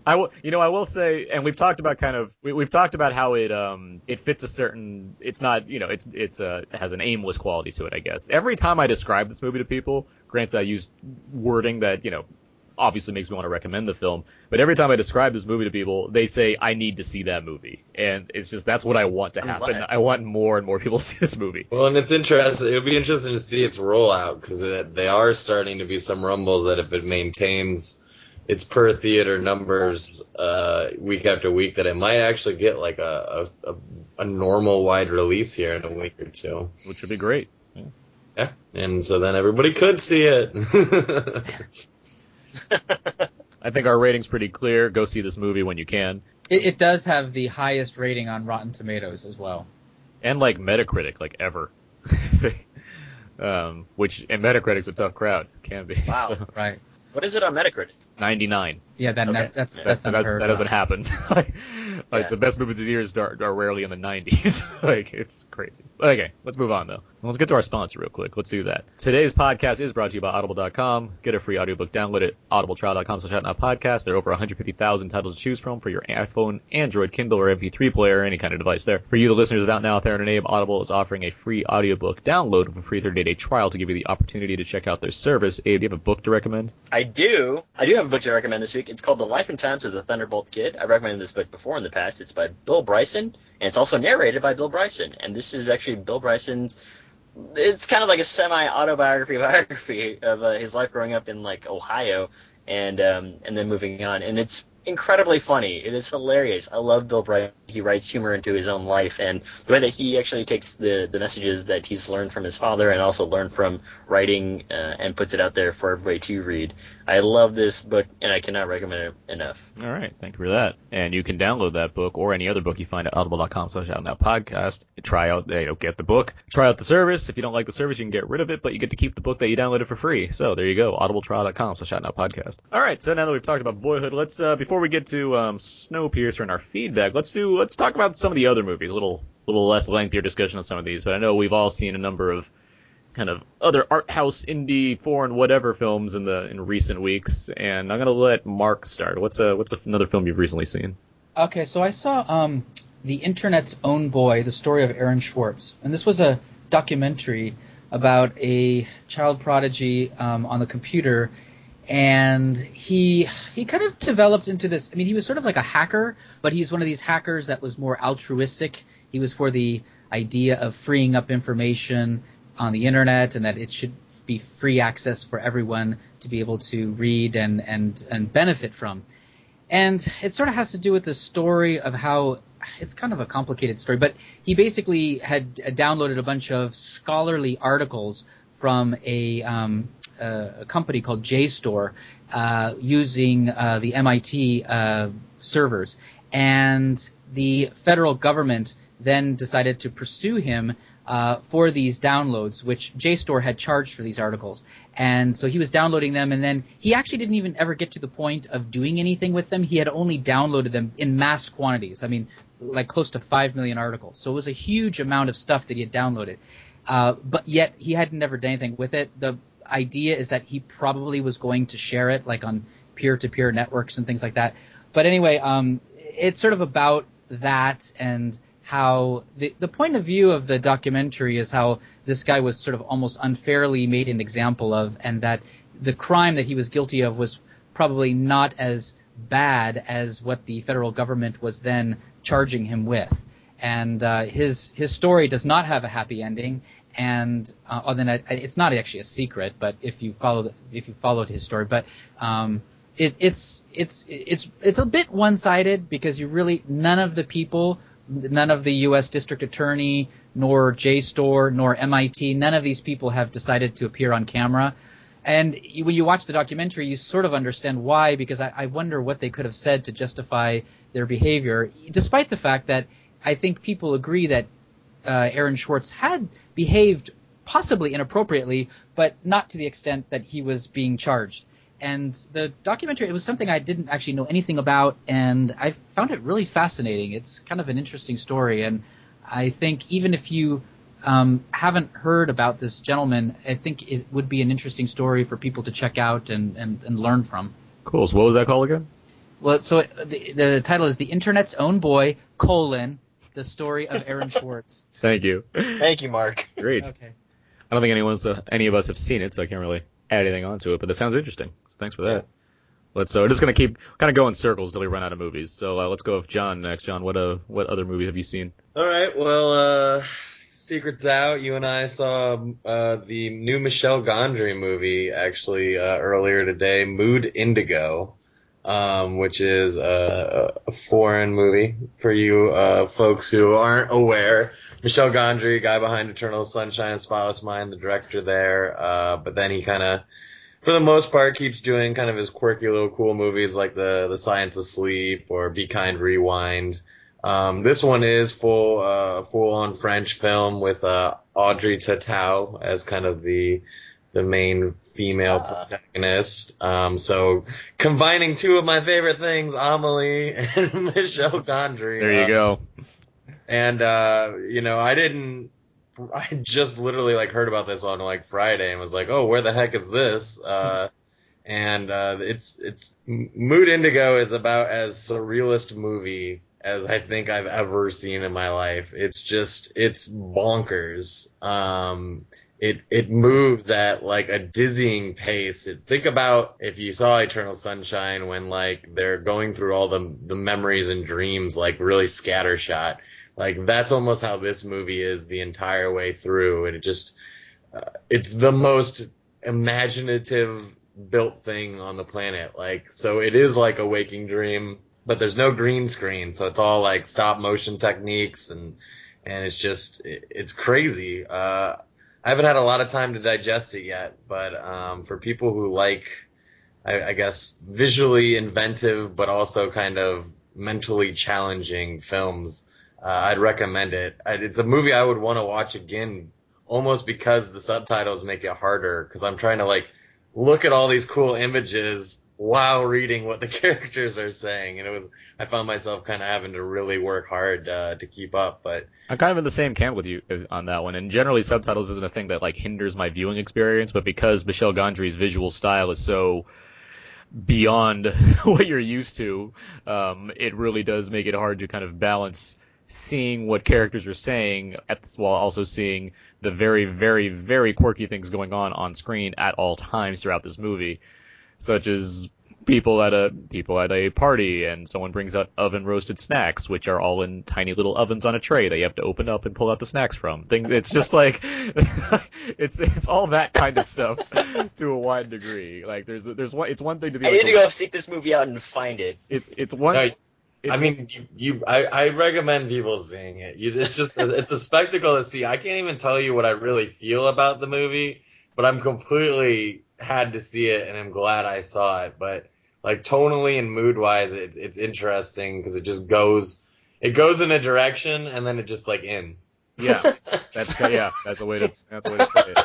I will, you know, I will say, and we've talked about kind of, we, we've talked about how it, um, it fits a certain, it's not, you know, it's, it's, uh, it has an aimless quality to it, I guess. Every time I describe this movie to people, granted I use wording that, you know, obviously makes me want to recommend the film, but every time I describe this movie to people, they say, I need to see that movie. And it's just, that's what I want to I'm happen. I want more and more people to (laughs) see this movie. Well, and it's interesting. It'll be interesting to see its rollout because they are starting to be some rumbles that if it maintains its per theater numbers uh, week after week, that it might actually get like a, a, a, a normal wide release here in a week or two. Which would be great. Yeah, and so then everybody could see it. (laughs) I think our rating's pretty clear. Go see this movie when you can. It, it does have the highest rating on Rotten Tomatoes as well. and like Metacritic, like ever. (laughs) um, which and Metacritic's a tough crowd, can be. Wow. So, Right. What is it on Metacritic? 99. Yeah, that okay. ne- that's yeah, that's, that, that, doesn't happen. (laughs) like, (laughs) like Yeah. the best movies of the years are, are rarely in the 90s. (laughs) like it's crazy. Okay, let's move on though. Let's get to our sponsor real quick. Let's do that. Today's podcast is brought to you by Audible.com. Get a free audiobook download at audibletrial.com slash podcast. There are over 150,000 titles to choose from for your iPhone, Android, Kindle, or MP3 player, or any kind of device there. For you, the listeners of Out Now, There and a Name, Audible is offering a free audiobook download with a free 30-day trial to give you the opportunity to check out their service. Abe, do you have a book to recommend? I do. I do have a book to recommend this week. It's called The Life and Times of the Thunderbolt Kid. I've recommended this book before in the past. It's by Bill Bryson, and it's also narrated by Bill Bryson. And this is actually Bill Bryson's. It's kind of like a semi-autobiography (laughs) biography of uh, his life growing up in like Ohio, and um, and then moving on. And it's incredibly funny. It is hilarious. I love Bill Bryson. He writes humor into his own life, and the way that he actually takes the the messages that he's learned from his father and also learned from writing uh, and puts it out there for everybody to read. I love this book, and I cannot recommend it enough. All right, thank you for that. And you can download that book or any other book you find at audible.com slash out now podcast. Try out, you know, get the book, try out the service. If you don't like the service, you can get rid of it, but you get to keep the book that you downloaded for free. So there you go, audibletrial.com slash out now podcast. All right, so now that we've talked about Boyhood, let's uh, before we get to um, Snowpiercer and our feedback, let's do let's talk about some of the other movies. A little little less lengthier discussion on some of these, but I know we've all seen a number of kind of other art house, indie, foreign, whatever films in the in recent weeks, and I'm gonna let Mark start. What's a what's another film you've recently seen? Okay, so I saw um, the internet's own boy, the story of Aaron Swartz, and this was a documentary about a child prodigy um, on the computer, and he he kind of developed into this. I mean, he was sort of like a hacker, but he's one of these hackers that was more altruistic. He was for the idea of freeing up information on the internet, and that it should be free access for everyone to be able to read and and and benefit from. And it sort of has to do with the story of how it's kind of a complicated story, but he basically had downloaded a bunch of scholarly articles from a, um, a company called JSTOR uh, using uh, the MIT uh, servers, and the federal government then decided to pursue him uh, for these downloads, which JSTOR had charged for these articles. And so he was downloading them, and then he actually didn't even ever get to the point of doing anything with them. He had only downloaded them in mass quantities. I mean, like close to 5 million articles. So it was a huge amount of stuff that he had downloaded. Uh, but yet he had never done anything with it. The idea is that he probably was going to share it, like on peer-to-peer networks and things like that. But anyway, um, it's sort of about that and how the, the point of view of the documentary is how this guy was sort of almost unfairly made an example of, and that the crime that he was guilty of was probably not as bad as what the federal government was then charging him with. And uh, his his story does not have a happy ending, and uh, other than it's not actually a secret. But if you followed if you followed his story, but um, it, it's it's it's it's a bit one sided because you really none of the people none of the U.S. District Attorney, nor JSTOR, nor MIT, none of these people have decided to appear on camera. And when you watch the documentary, you sort of understand why, because I, I wonder what they could have said to justify their behavior, despite the fact that I think people agree that uh, Aaron Swartz had behaved possibly inappropriately, but not to the extent that he was being charged and the documentary it was something I didn't actually know anything about, and I found it really fascinating. It's kind of an interesting story, and I think even if you um, haven't heard about this gentleman, I think it would be an interesting story for people to check out and, and, and learn from. Cool. So what was that called again? Well, so it, the, the title is "The Internet's Own Boy: colon The Story of Aaron (laughs) Swartz. Thank you. Thank you, Mark. Great. Okay. I don't think anyone's uh, any of us have seen it, so I can't really add anything onto it, but that sounds interesting. So thanks for that. Yeah. Let's. So we're just gonna keep kind of go in circles till we run out of movies. So uh, let's go with John next. John, what uh what other movie have you seen? All right. Well, uh, secrets out. You and I saw uh, the new Michel Gondry movie actually uh, earlier today, Mood Indigo. Um, which is a, a, foreign movie for you uh, folks who aren't aware. Michel Gondry, guy behind Eternal Sunshine of Spotless Mind, the director there. Uh, but then he kind of, for the most part, keeps doing kind of his quirky little cool movies like the the Science of Sleep or Be Kind Rewind. Um, this one is full uh, full on French film with uh, Audrey Tautou as kind of the the main female uh, protagonist. Um, so combining two of my favorite things, Amelie and (laughs) Michel Gondry. There you uh, go. And uh, you know, I didn't. I just literally like heard about this on like Friday and was like, oh, where the heck is this? Uh, and uh, it's it's Mood Indigo is about as surrealist movie as I think I've ever seen in my life. It's just it's bonkers. Um, it it moves at like a dizzying pace. It, think about if you saw Eternal Sunshine when like they're going through all the the memories and dreams like really scattershot. Like that's almost how this movie is the entire way through, and it just uh, it's the most imaginative built thing on the planet. Like so, it is like a waking dream, but there's no green screen, so it's all like stop motion techniques and and it's just it's crazy. Uh, I haven't had a lot of time to digest it yet, but um, for people who like, I, I, guess, visually inventive but also kind of mentally challenging films, uh, I'd recommend it. It's a movie I would want to watch again, almost because the subtitles make it harder. Because I'm trying to like look at all these cool images while reading what the (laughs) characters are saying, and it was I found myself kind of having to really work hard uh, to keep up. But I'm kind of in the same camp with you uh, on that one. And generally, subtitles isn't a thing that like hinders my viewing experience, but because Michel Gondry's visual style is so beyond (laughs) what you're used to, um, it really does make it hard to kind of balance seeing what characters are saying at, while also seeing the very, very, very quirky things going on on screen at all times throughout this movie such as people at a people at a party and someone brings out oven roasted snacks which are all in tiny little ovens on a tray that you have to open up and pull out the snacks from thing it's just like (laughs) it's it's all that kind of stuff (laughs) to a wide degree like there's there's one it's one thing to be I like need to a- go seek this movie out and find it. it's it's one No, it's, I mean, you, you I, I recommend people seeing it. You, it's just it's a spectacle to see. I can't even tell you what I really feel about the movie, but I'm completely had to see it, and I'm glad I saw it. But like tonally and mood wise, it's it's interesting because it just goes it goes in a direction and then it just like ends. yeah that's yeah that's a way to that's a way to say it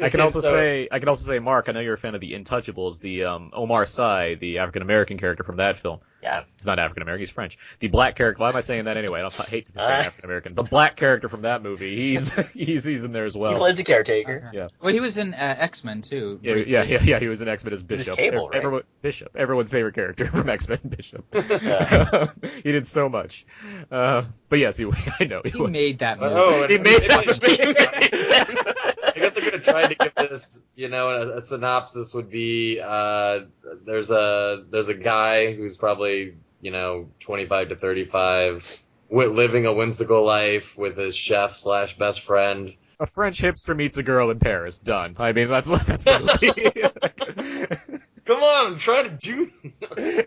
I can also (laughs) So- say, I can also say, Mark, I know you're a fan of the Intouchables, the um, Omar Sy, the African American character from that film. Yeah. He's not African American, he's French. The black character. Why am I saying that anyway? I don't I hate to say Uh. African American. The black character from that movie, he's (laughs) he's he's in there as well. he well. plays the caretaker. Yeah. Well, he was in uh, X Men too. Yeah, yeah, yeah, yeah. He was an X Men as Bishop. Cable, right? Everyone, Bishop, everyone's favorite character (laughs) from X Men, Bishop. Yeah. he did so much. Uh, but yes, he, I know he, He was. made that movie. Oh, and He made I guess I could have tried to give this, you know, a, a synopsis would be uh, there's a there's a guy who's probably you know 25 to 35, wi- living a whimsical life with his chef slash best friend. a French hipster meets a girl in Paris. Done. I mean, that's what that's. (laughs) Come on, I'm trying to do. (laughs)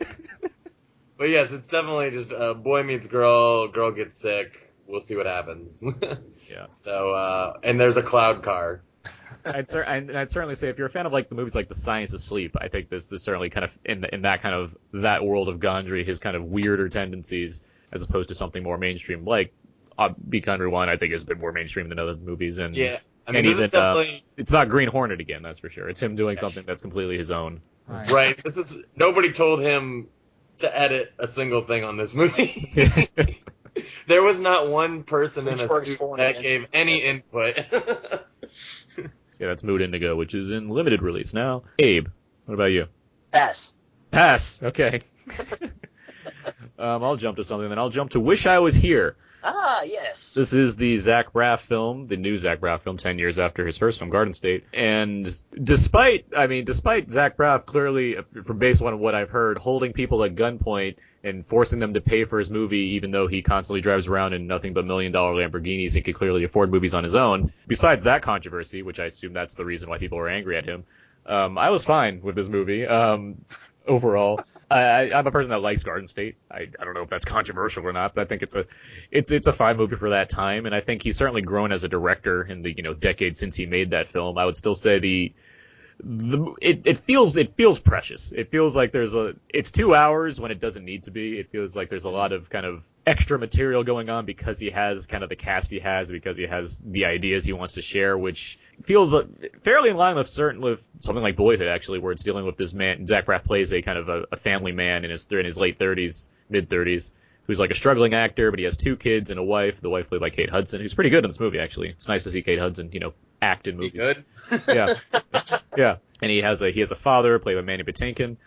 but yes, it's definitely just uh, boy meets girl, girl gets sick. We'll see what happens. (laughs) Yeah. So uh, and there's a cloud car. (laughs) I'd, cer- and I'd certainly say if you're a fan of like the movies like The Science of Sleep, I think this is certainly kind of in in that kind of that world of Gondry, his kind of weirder tendencies, as opposed to something more mainstream like uh, Be Kind Rewind. I think has been more mainstream than other movies, and Yeah, I mean and this even is definitely. uh, it's not Green Hornet again, that's for sure. It's him doing something that's completely his own. Right. Right. This is nobody told him to edit a single thing on this movie. (laughs) there was not one person in a Pitchfork's suit that gave any input. (laughs) Yeah, that's Mood Indigo, which is in limited release now. Abe, what about you? Pass. Pass. Okay. (laughs) um, I'll jump to something then. I'll jump to Wish I Was Here. Ah, yes. This is the Zach Braff film, the new Zach Braff film, 10 years after his first film, Garden State. And despite, I mean, despite Zach Braff clearly, from based on what I've heard, holding people at gunpoint and forcing them to pay for his movie, even though he constantly drives around in nothing but million dollar Lamborghinis and could clearly afford movies on his own. Besides that controversy, which I assume that's the reason why people were angry at him, um, I was fine with this movie. Um, (laughs) overall. I- I'm a person that likes Garden State. I, I don't know if that's controversial or not, but I think it's a it's it's a fine movie for that time, and I think he's certainly grown as a director in the you know decade since he made that film. I would still say the the it, it feels it feels precious. It feels like there's a it's two hours when it doesn't need to be. It feels like there's a lot of kind of extra material going on because he has kind of the cast he has because he has the ideas he wants to share, which feels uh, fairly in line with certain with something like Boyhood actually, where it's dealing with this man. Zach Braff plays a kind of a, a family man in his in his late 30s, mid 30s. Who's like a struggling actor, but he has two kids and a wife. The wife played by Kate Hudson, who's pretty good in this movie actually. It's nice to see Kate Hudson, you know, act in Be movies. good. (laughs) Yeah, yeah. And he has a he has a father played by Mandy Patinkin,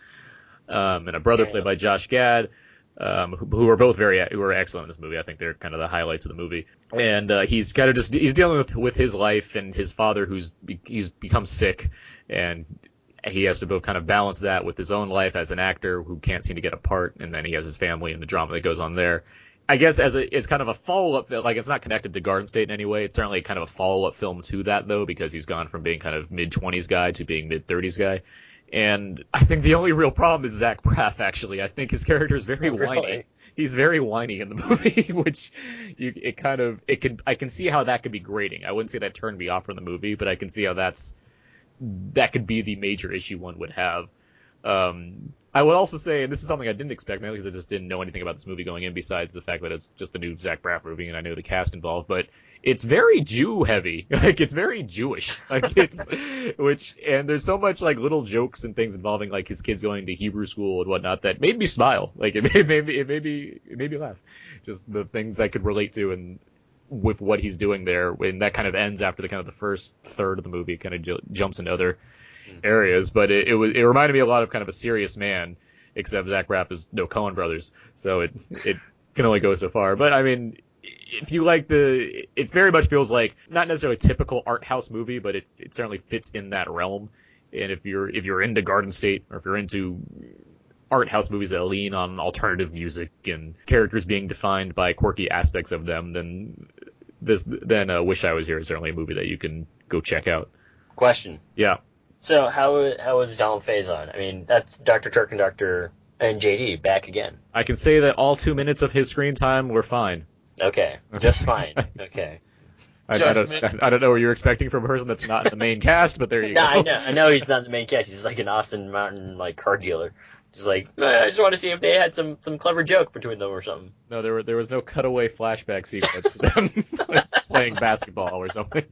um, and a brother played by Josh Gad, um, who, who are both very who are excellent in this movie. I think they're kind of the highlights of the movie. And uh, he's kind of just he's dealing with with his life and his father who's he's become sick, and he has to both kind of balance that with his own life as an actor who can't seem to get a part, and then he has his family and the drama that goes on there. I guess as a, it's kind of a follow up, like it's not connected to Garden State in any way. It's certainly kind of a follow up film to that though, because he's gone from being kind of mid twenties guy to being mid thirties guy. And I think the only real problem is Zach Braff. Actually, I think his character is very Oh, really? whiny. He's very whiny in the (laughs) movie, which you, it kind of it can I can see how that could be grating. I wouldn't say that turned me off from the movie, but I can see how that's that could be the major issue one would have. Um, I would also say, and this is something I didn't expect, mainly because I just didn't know anything about this movie going in, besides the fact that it's just a new Zach Braff movie and I know the cast involved, but it's very Jew heavy. (laughs) Like it's very Jewish. (laughs) Like it's which and there's so much like little jokes and things involving like his kids going to Hebrew school and whatnot that made me smile. Like (laughs) it made, made me it made me it made me laugh. Just the things I could relate to and with what he's doing there, and that kind of ends after the kind of the first third of the movie, kind of ju- jumps into other mm-hmm. areas. But it, it was it reminded me a lot of kind of a serious man, except Zach Braff is no Coen brothers, so it it (laughs) can only go so far. But I mean, if you like the, it very much feels like not necessarily a typical art house movie, but it, it certainly fits in that realm. And if you're if you're into Garden State or if you're into art house movies that lean on alternative music and characters being defined by quirky aspects of them, then this then uh, Wish I Was Here is certainly a movie that you can go check out. Question. Yeah. So how how is Donald Faison? I mean, that's Dr. Turk and Dr. and JD back again. I can say that all two minutes of his screen time were fine. Okay, just fine. Okay. (laughs) I, I, don't, I don't know what you're expecting from a person that's not in the main cast, but there you (laughs) No, go. I know, I know he's not in the main cast. He's like an Aston Martin like car dealer. Just like (laughs) I just want to see if they had some some clever joke between them or something. No, there were there was no cutaway flashback sequence to them (laughs) playing basketball or something. (laughs)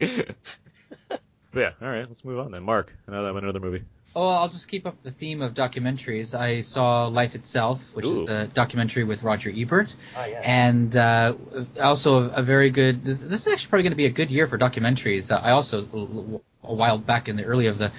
but yeah, all right, let's move on then. Mark, another another movie. Oh, I'll just keep up the theme of documentaries. I saw Life Itself, which Ooh. is the documentary with Roger Ebert, Oh yeah. and uh, also a, a very good. This, this is actually probably going to be a good year for documentaries. Uh, I also a while back in the early of the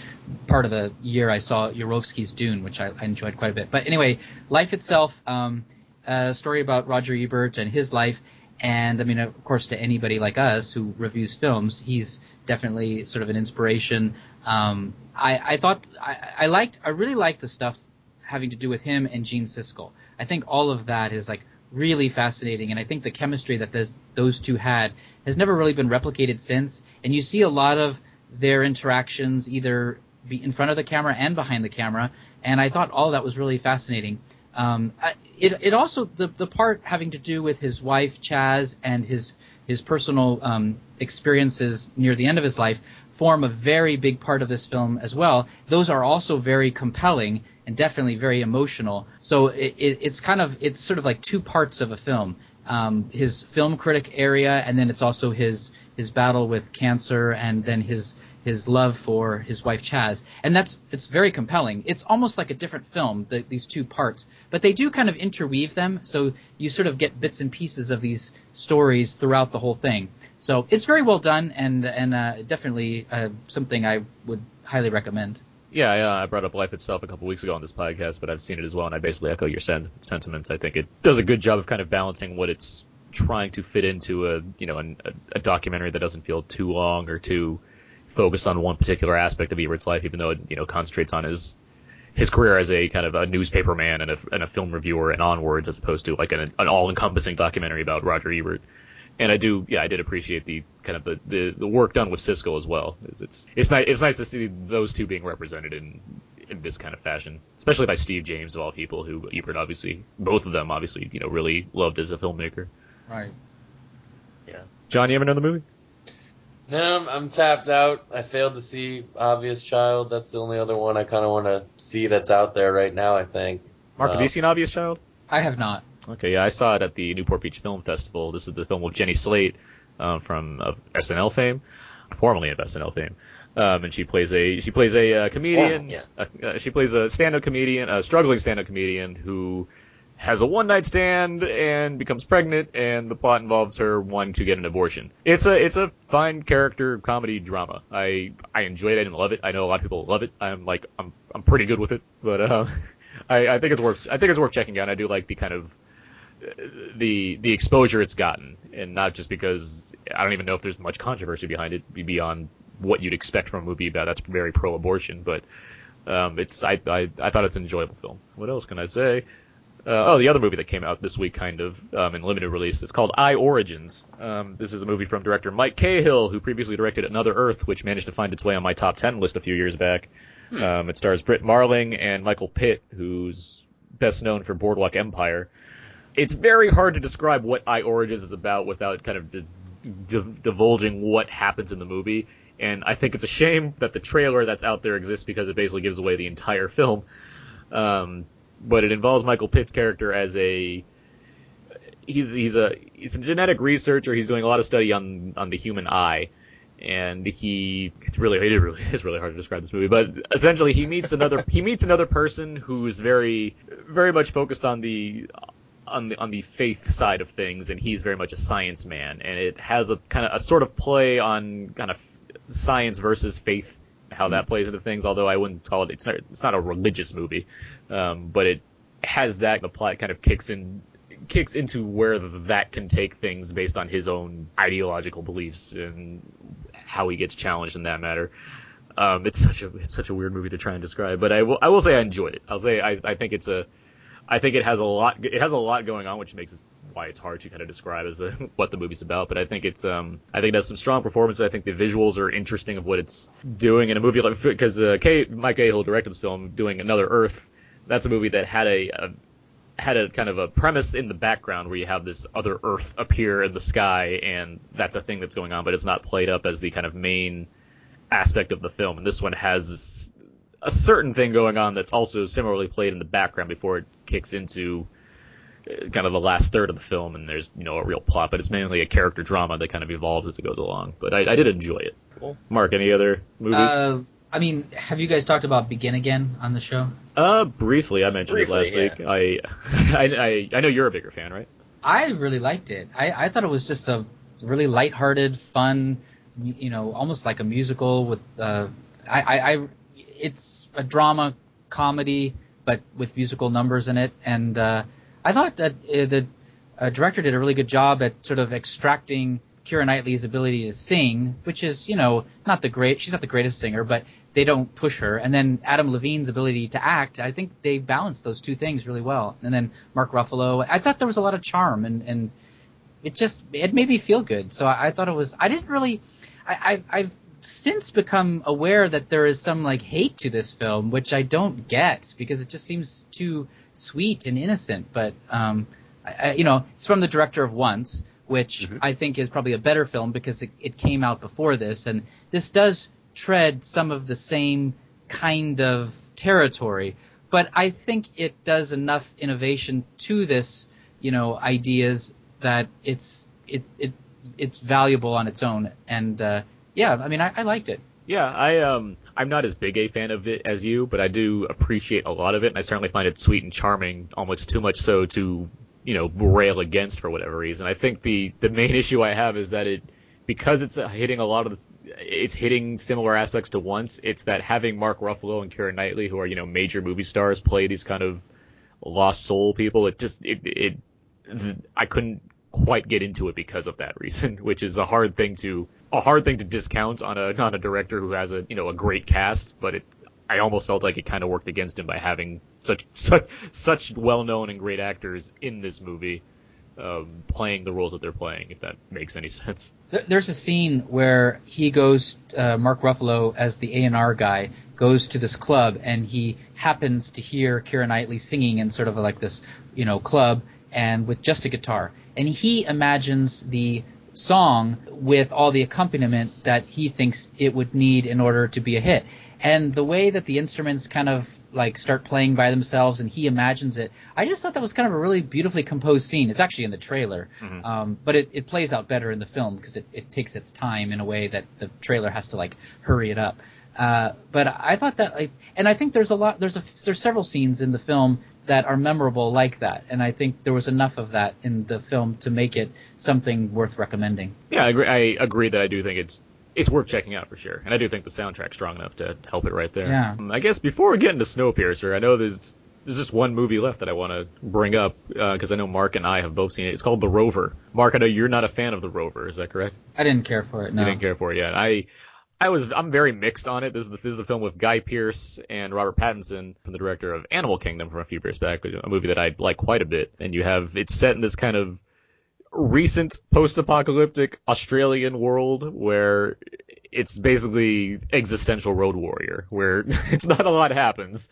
part of the year I saw Jodorowsky's Dune, which I, I enjoyed quite a bit. But anyway, Life Itself, um, a story about Roger Ebert and his life. And I mean, of course, to anybody like us who reviews films, he's definitely sort of an inspiration. Um, I, I thought I, I liked, I really liked the stuff having to do with him and Gene Siskel. I think all of that is like really fascinating, and I think the chemistry that those those two had has never really been replicated since. And you see a lot of their interactions either in front of the camera and behind the camera, and I thought all that was really fascinating. Um, I, it it also the the part having to do with his wife Chaz and his his personal um, experiences near the end of his life form a very big part of this film as well. Those are also very compelling and definitely very emotional. So it, it, it's kind of it's sort of like two parts of a film. Um, his film critic area, and then it's also his his battle with cancer, and then his his love for his wife Chaz, and that's it's very compelling. It's almost like a different film, the, these two parts, but they do kind of interweave them, so you sort of get bits and pieces of these stories throughout the whole thing. So it's very well done, and and uh, definitely uh, something I would highly recommend. Yeah, I, uh, I brought up Life Itself a couple weeks ago on this podcast, but I've seen it as well, and I basically echo your sen- sentiments. I think it does a good job of kind of balancing what it's trying to fit into a you know an, a, a documentary that doesn't feel too long or too focused on one particular aspect of Ebert's life, even though it you know concentrates on his his career as a kind of a newspaper man and a, and a film reviewer and onwards, as opposed to like an, an all-encompassing documentary about Roger Ebert. And I do, yeah, I did appreciate the kind of the, the, the work done with Siskel as well. It's it's it's nice it's nice to see those two being represented in in this kind of fashion, especially by Steve James of all people, who Ebert obviously both of them obviously you know really loved as a filmmaker. Right. Yeah. John, you ever know the movie? No, I'm, I'm tapped out. I failed to see Obvious Child. That's the only other one I kind of want to see that's out there right now. I think. Mark, Uh, have you seen Obvious Child? I have not. Okay, yeah, I saw it at the Newport Beach Film Festival. This is the film with Jenny Slate um, from of SNL fame, formerly of SNL fame, um, and she plays a she plays a uh, comedian. Yeah, uh, uh, she plays a stand-up comedian, a struggling stand-up comedian who has a one-night stand and becomes pregnant, and the plot involves her wanting to get an abortion. It's a it's a fine character comedy drama. I I enjoyed it and love it. I know a lot of people love it. I'm like I'm I'm pretty good with it, but uh, (laughs) I I think it's worth I think it's worth checking out. I do like the kind of the the exposure it's gotten, and not just because I don't even know if there's much controversy behind it beyond what you'd expect from a movie about that's very pro-abortion, but um, it's I, I I thought it's an enjoyable film. What else can I say? Uh, oh, the other movie that came out this week, kind of um, in limited release, it's called I Origins. Um, this is a movie from director Mike Cahill, who previously directed Another Earth, which managed to find its way on my top ten list a few years back. Um, it stars Brit Marling and Michael Pitt, who's best known for Boardwalk Empire. It's very hard to describe what I Origins is about without kind of di- di- divulging what happens in the movie. And I think it's a shame that the trailer that's out there exists because it basically gives away the entire film. Um, but it involves Michael Pitt's character as a he's he's a he's a genetic researcher. He's doing a lot of study on on the human eye, and he it's really it really (laughs) is really hard to describe this movie. But essentially, he meets another he meets another person who's very very much focused on the on the on the faith side of things, and he's very much a science man. And it has a kind of a sort of play on kind of science versus faith, how that mm-hmm. plays into things. Although I wouldn't call it it's not it's not a religious movie, um, but it has that the plot kind of kicks in kicks into where that can take things based on his own ideological beliefs and how he gets challenged in that matter. Um, it's such a it's such a weird movie to try and describe, but I will I will say I enjoyed it. I'll say I I think it's a I think it has a lot. It has a lot going on, which makes it why it's hard to kind of describe as a, (laughs) what the movie's about. But I think it's um I think it has some strong performances. I think the visuals are interesting of what it's doing in a movie like because uh, Mike Cahill directed this film, doing Another Earth. That's a movie that had a, a had a kind of a premise in the background where you have this other Earth appear in the sky, and that's a thing that's going on, but it's not played up as the kind of main aspect of the film. And this one has a certain thing going on that's also similarly played in the background before it kicks into uh, kind of the last third of the film, and there's you know a real plot, but it's mainly a character drama that kind of evolves as it goes along. But I, I did enjoy it. Cool. Mark, any other movies? Uh, I mean, have you guys talked about Begin Again on the show? Uh, briefly, I mentioned Briefly, it last yeah. week. I, (laughs) I, I, I know you're a bigger fan, right? I really liked it. I, I thought it was just a really lighthearted, fun, you know, almost like a musical with. Uh, I, I, I, it's a drama comedy, but with musical numbers in it, and uh, I thought that uh, the uh, director did a really good job at sort of extracting Keira Knightley's ability to sing, which is, you know, not the great. She's not the greatest singer, but they don't push her. And then Adam Levine's ability to act. I think they balanced those two things really well. And then Mark Ruffalo. I thought there was a lot of charm, and and it just it made me feel good. So I, I thought it was. I didn't really. I, I I've since become aware that there is some like hate to this film, which I don't get because it just seems too sweet and innocent. But um, I, you know, it's from the director of Once, which I think is probably a better film because it, it came out before this, and this does tread some of the same kind of territory. But I think it does enough innovation to this, you know, ideas that it's it it it's valuable on its own. And uh, yeah, I mean, I, I liked it. Yeah, I um I'm not as big a fan of it as you, but I do appreciate a lot of it, and I certainly find it sweet and charming, almost too much so to you know rail against for whatever reason. I think the the main (laughs) issue I have is that it because it's hitting a lot of the it's hitting similar aspects to once. It's that having Mark Ruffalo and Keira Knightley, who are you know major movie stars, play these kind of lost soul people. It just it it I couldn't quite get into it because of that reason, (laughs) which is a hard thing to a hard thing to discount on a on a director who has a you know a great cast, but it I almost felt like it kind of worked against him by having such (laughs) such such well known and great actors in this movie um, playing the roles that they're playing, if that makes any (laughs) sense. There's a scene where he goes, uh, Mark Ruffalo as the A and R guy goes to this club and he happens to hear Keira Knightley singing in sort of like this, you know, club and with just a guitar. And he imagines the song with all the accompaniment that he thinks it would need in order to be a hit. And the way that the instruments kind of like start playing by themselves and he imagines it, I just thought that was kind of a really beautifully composed scene. It's actually in the trailer, um, but it, it plays out better in the film because it, it takes its time in a way that the trailer has to like hurry it up. Uh, but I thought that, like, and I think there's a lot, there's a, there's several scenes in the film that are memorable like that, and I think there was enough of that in the film to make it something worth recommending. Yeah, I agree. I agree that I do think it's it's worth checking out for sure, and I do think the soundtrack's strong enough to help it right there. Yeah. Um, I guess before we get into Snowpiercer, I know there's there's just one movie left that I want to bring up because I know Mark and I have both seen it. It's called The Rover. Mark, I know you're not a fan of The Rover. Is that correct? I didn't care for it. No. You didn't care for it yet. I I was I'm very mixed on it. This is the, this is a film with Guy Pearce and Robert Pattinson from the director of Animal Kingdom from a few years back, a movie that I like quite a bit. And you have it's set in this kind of recent post-apocalyptic Australian world where it's basically existential road warrior where (laughs) it's not a lot happens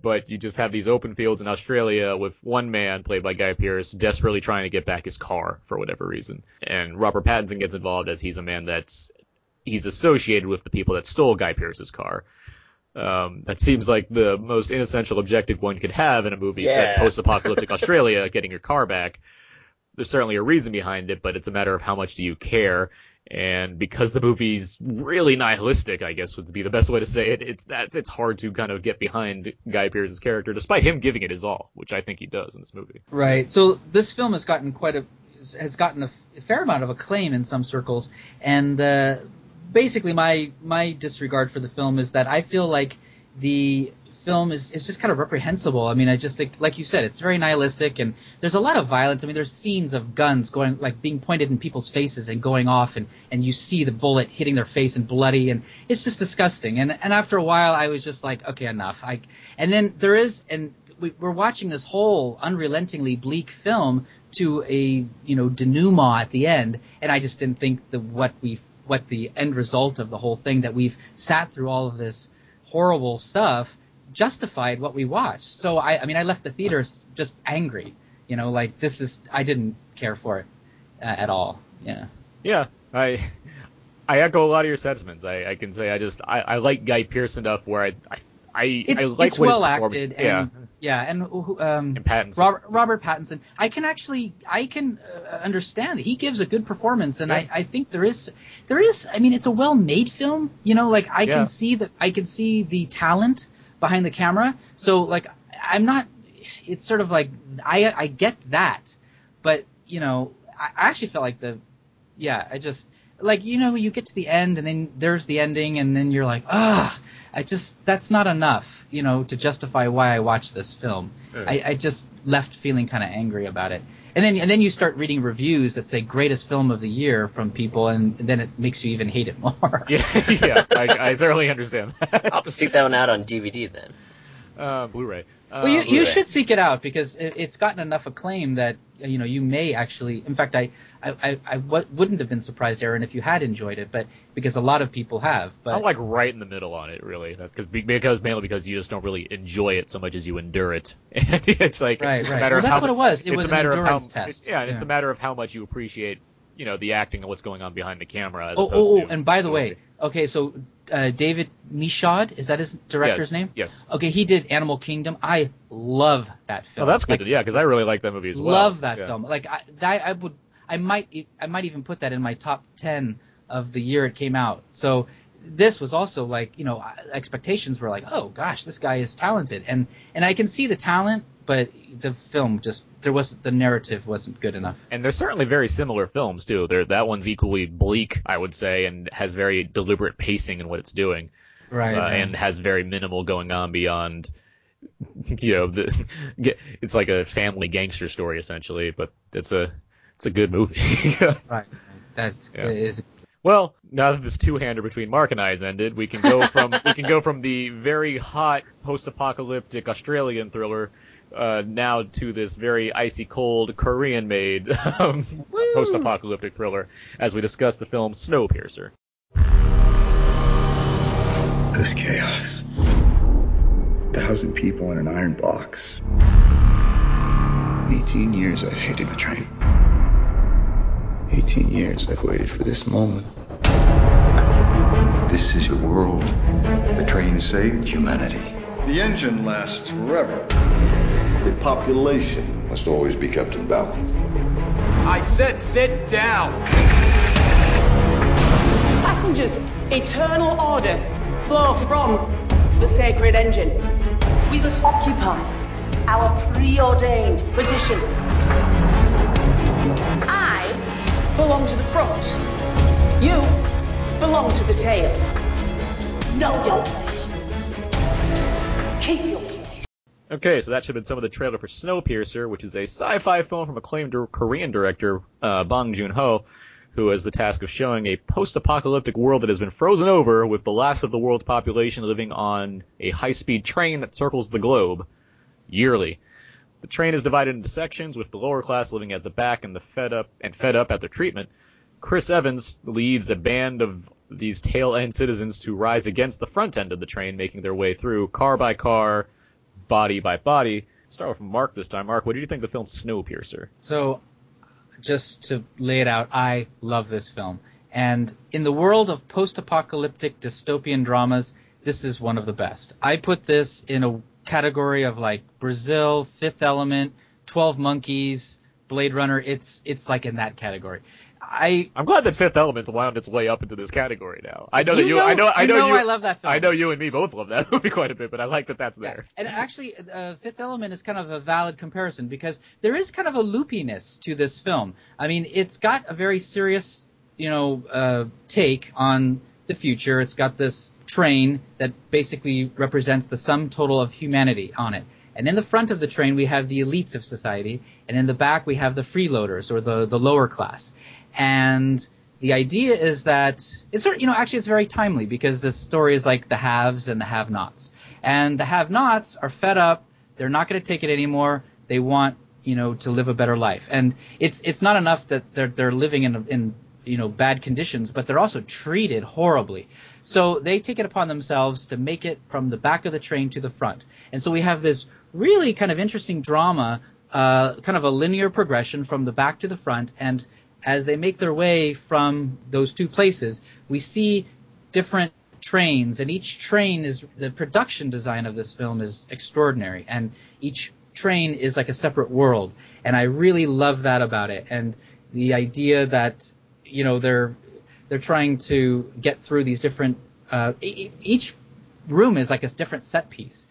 but you just have these open fields in Australia with one man played by Guy Pearce desperately trying to get back his car for whatever reason. And Robert Pattinson gets involved as he's a man that's he's associated with the people that stole Guy Pearce's car. Um, that seems like the most inessential objective one could have in a movie set post-apocalyptic (laughs) Australia, getting your car back. There's certainly a reason behind it, but it's a matter of how much do you care. And because the movie's really nihilistic, I guess would be the best way to say it. It's that's it's hard to kind of get behind Guy Pearce's character, despite him giving it his all, which I think he does in this movie. Right. So this film has gotten quite a has gotten a fair amount of acclaim in some circles, and uh, basically my my disregard for the film is that I feel like the film is, is just kind of reprehensible. I mean, I just think, like you said, it's very nihilistic, and there's a lot of violence. I mean, there's scenes of guns going, like being pointed in people's faces and going off, and, and you see the bullet hitting their face and bloody, and it's just disgusting. And and after a while, I was just like, okay, enough. I and then there is, and we, we're watching this whole unrelentingly bleak film to a you know denouement at the end, and I just didn't think the what we what the end result of the whole thing that we've sat through all of this horrible stuff justified what we watched. So I, I mean, I left the theaters just angry. You know, like this is I didn't care for it uh, at all. Yeah. Yeah, I I echo a lot of your sentiments. I, I can say I just I, I like Guy Pearce enough where I I I, it's, I like it's well acted Yeah, and yeah and um and Pattinson. Robert, Robert Pattinson I can actually I can uh, understand he gives a good performance and I, Yeah. I think there is there is I mean it's a well made film you know like I Yeah. can see that I can see the talent behind the camera. So like I'm not it's sort of like I I get that but you know I, I actually felt like the yeah I just like you know you get to the end and then there's the ending and then you're like ah I just that's not enough you know to justify why I watched this film. I, I just left feeling kind of angry about it and then and then you start reading reviews that say greatest film of the year from people and then it makes you even hate it more (laughs) yeah, yeah. I, I certainly understand. I'll have to seek that one out on DVD then. uh, Blu-ray. Uh, Well, you, you should seek it out because it, it's gotten enough acclaim that uh, you know you may actually. In fact, I I, I, I w- wouldn't have been surprised, Aaron, if you had enjoyed it, but because a lot of people have. But I'm like right in the middle on it, really, because because mainly because you just don't really enjoy it so much as you endure it, (laughs) and it's like Right, right. matter Well, of that's how what it was. It was a an matter of endurance how, test. Yeah, it's a matter of how much you appreciate, you know, the acting and what's going on behind the camera. As oh, oh, oh, to and by the way, okay, so uh, David Michôd is that his director's Yeah, name? Yes. Okay, he did Animal Kingdom. I love that film. Oh, that's Like, good. Yeah, because I really like that movie as well. Love that Yeah. film. Like I, that, I would, I might, I might even put that in my top ten of the year it came out. So this was also like, you know, expectations were like, oh gosh, this guy is talented, and and I can see the talent, but the film just there was the narrative wasn't good enough. And they're certainly very similar films too. They're, that one's equally bleak, I would say, and has very deliberate pacing in what it's doing. Right. uh, right. and has very minimal going on beyond you know the (laughs) it's like a family gangster story essentially but it's a it's a good movie (laughs) right. That's Yeah. is well now that this two-hander between mark and i has ended we can go from we can go from the very hot post-apocalyptic australian thriller uh, now to this very icy cold korean made (laughs) um, post-apocalyptic thriller as we discuss the film snowpiercer This chaos. A Thousand people in an iron box. 18 years I've hated the train. 18 years I've waited for this moment. This is your world. The train saved humanity. The engine lasts forever. The population must always be kept in balance. I said sit down. Passengers, eternal order flows from the sacred engine. We must occupy our preordained position. I belong to the front. You belong to the tail. Know your Keep your place. Okay, so that should have been some of the trailer for Snowpiercer, which is a sci-fi film from acclaimed Korean director uh, Bong Joon-ho, who has the task of showing a post-apocalyptic world that has been frozen over with the last of the world's population living on a high-speed train that circles the globe yearly. The train is divided into sections, with the lower class living at the back and the fed up and fed up at their treatment. Chris Evans leads a band of these tail end citizens to rise against the front end of the train, making their way through car by car, body by body. Start with Mark this time. Mark, what did you think of the film Snowpiercer? So, just to lay it out, I love this film. And in the world of post apocalyptic dystopian dramas, this is one of the best. I put this in a category of like Brazil, Fifth Element, 12 Monkeys, Blade Runner. It's it's like in that category. I I'm glad that Fifth Element wound its way up into this category now. I know You that you, know- I know, I you know, know you, I love that film. I know you and me both love that (laughs) movie quite a bit, but I like that that's there. And actually, uh, Fifth Element is kind of a valid comparison because there is kind of a loopiness to this film. I mean, it's got a very serious, you know, uh, take on the future. It's got this train that basically represents the sum total of humanity on it. And in the front of the train, we have the elites of society, and in the back, we have the freeloaders or the, the lower class. And the idea is that it's sort you know, actually it's very timely because this story is like the haves and the have-nots. And the have-nots are fed up they're not going to take it anymore. They want you know to live a better life, and it's it's not enough that they're they're living in in you know bad conditions, but they're also treated horribly. So they take it upon themselves to make it from the back of the train to the front, and so we have this really kind of interesting drama, uh, kind of a linear progression from the back to the front, and as they make their way from those two places, we see different trains, and each train is the production design of this film is extraordinary, and each train is like a separate world, and I really love that about it, and the idea that you know they're they're trying to get through these different uh, each room is like a different set piece,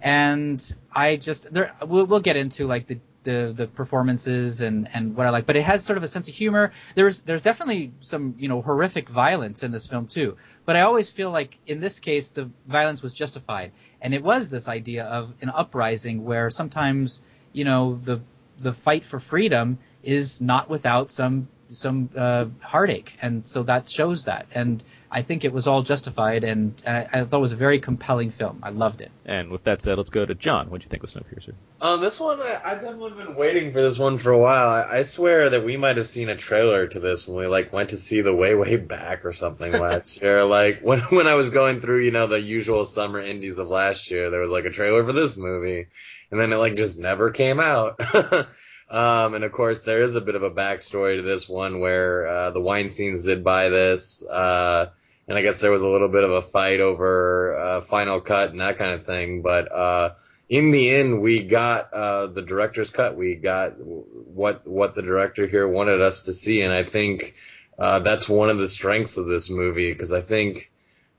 and I just there we'll, we'll get into like the the the performances and and what I like, but it has sort of a sense of humor. There's there's definitely some you know horrific violence in this film too, but I always feel like in this case the violence was justified, and it was this idea of an uprising where sometimes you know the the fight for freedom is not without some some uh, heartache, and so that shows that. And I think it was all justified, and, and I, I, thought it was a very compelling film. I loved it. And with that said, let's go to John. What do you think of Snowpiercer? Um, this one, I, I've definitely been waiting for this one for a while. I, I swear that we might have seen a trailer to this when we like went to see the way way back or something last year. (laughs) Like when when I was going through, you know, the usual summer indies of last year, there was like a trailer for this movie, and then it like just never came out. (laughs) Um, and of course, there is a bit of a backstory to this one where uh, the Weinsteins did buy this, uh, and I guess there was a little bit of a fight over uh, final cut and that kind of thing. But uh, in the end, we got uh, the director's cut. We got what what the director here wanted us to see, and I think uh, that's one of the strengths of this movie because I think.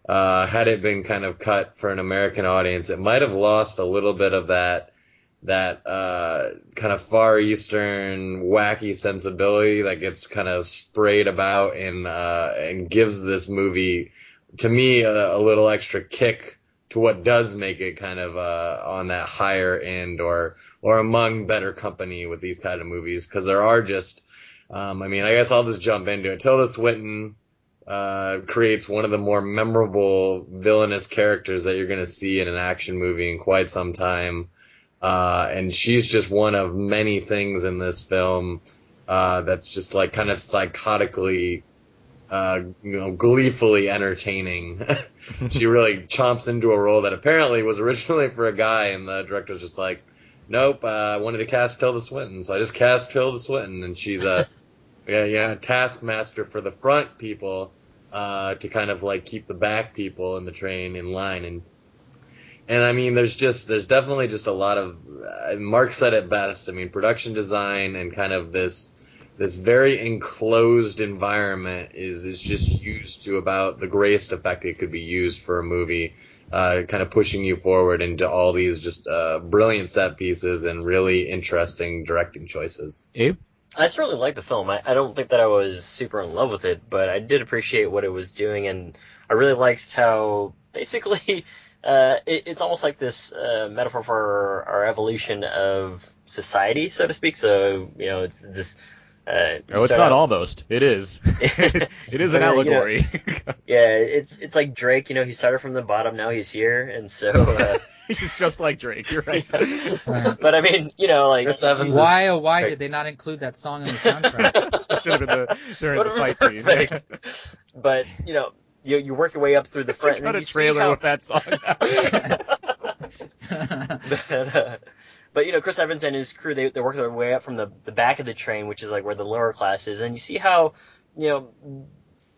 had it been kind of cut for an American audience, it might have lost a little bit of that that uh, kind of far eastern wacky sensibility that gets kind of sprayed about and uh, and gives this movie to me a, a, little extra kick to what does make it kind of uh, on that higher end or or among better company with these kind of movies because there are just um, I mean I guess I'll just jump into it. Tilda Swinton uh, creates one of the more memorable villainous characters that you're going to see in an action movie in quite some time. Uh, and she's just one of many things in this film uh, that's just like kind of psychotically, uh, you know, gleefully entertaining. (laughs) she really chomps into a role that apparently was originally for a guy, and the director's just like, nope, uh, I wanted to cast Tilda Swinton, so I just cast Tilda Swinton, and she's a (laughs) yeah, yeah, taskmaster for the front people uh, to kind of like keep the back people in the train in line and and I mean, there's just there's definitely just a lot of uh, Mark said it best. I mean, production design and kind of this this very enclosed environment is is just used to about the greatest effect it could be used for a movie. Uh, kind of pushing you forward into all these just uh, brilliant set pieces and really interesting directing choices. Abe? I certainly liked the film. I, I don't think that I was super in love with it, but I did appreciate what it was doing, and I really liked how basically (laughs) uh, it, it's almost like this uh, metaphor for our evolution of society, so to speak. So you know, it's this. Uh, oh, it's not out, almost. It is. (laughs) (laughs) it is an allegory. You know, (laughs) yeah, it's it's like Drake. You know, he started from the bottom, now he's here, and so. Uh, he's just like Drake. You're right. but I mean, you know, like why oh why did they not include that song in the soundtrack? Should have been the during the fight scene. but you know, you you work your way up through the (laughs) front. Got a trailer how... with that song. (laughs) (laughs) but, uh, but, you know, Chris Evans and his crew they they work their way up from the the back of the train, which is like where the lower class is, and you see how you know.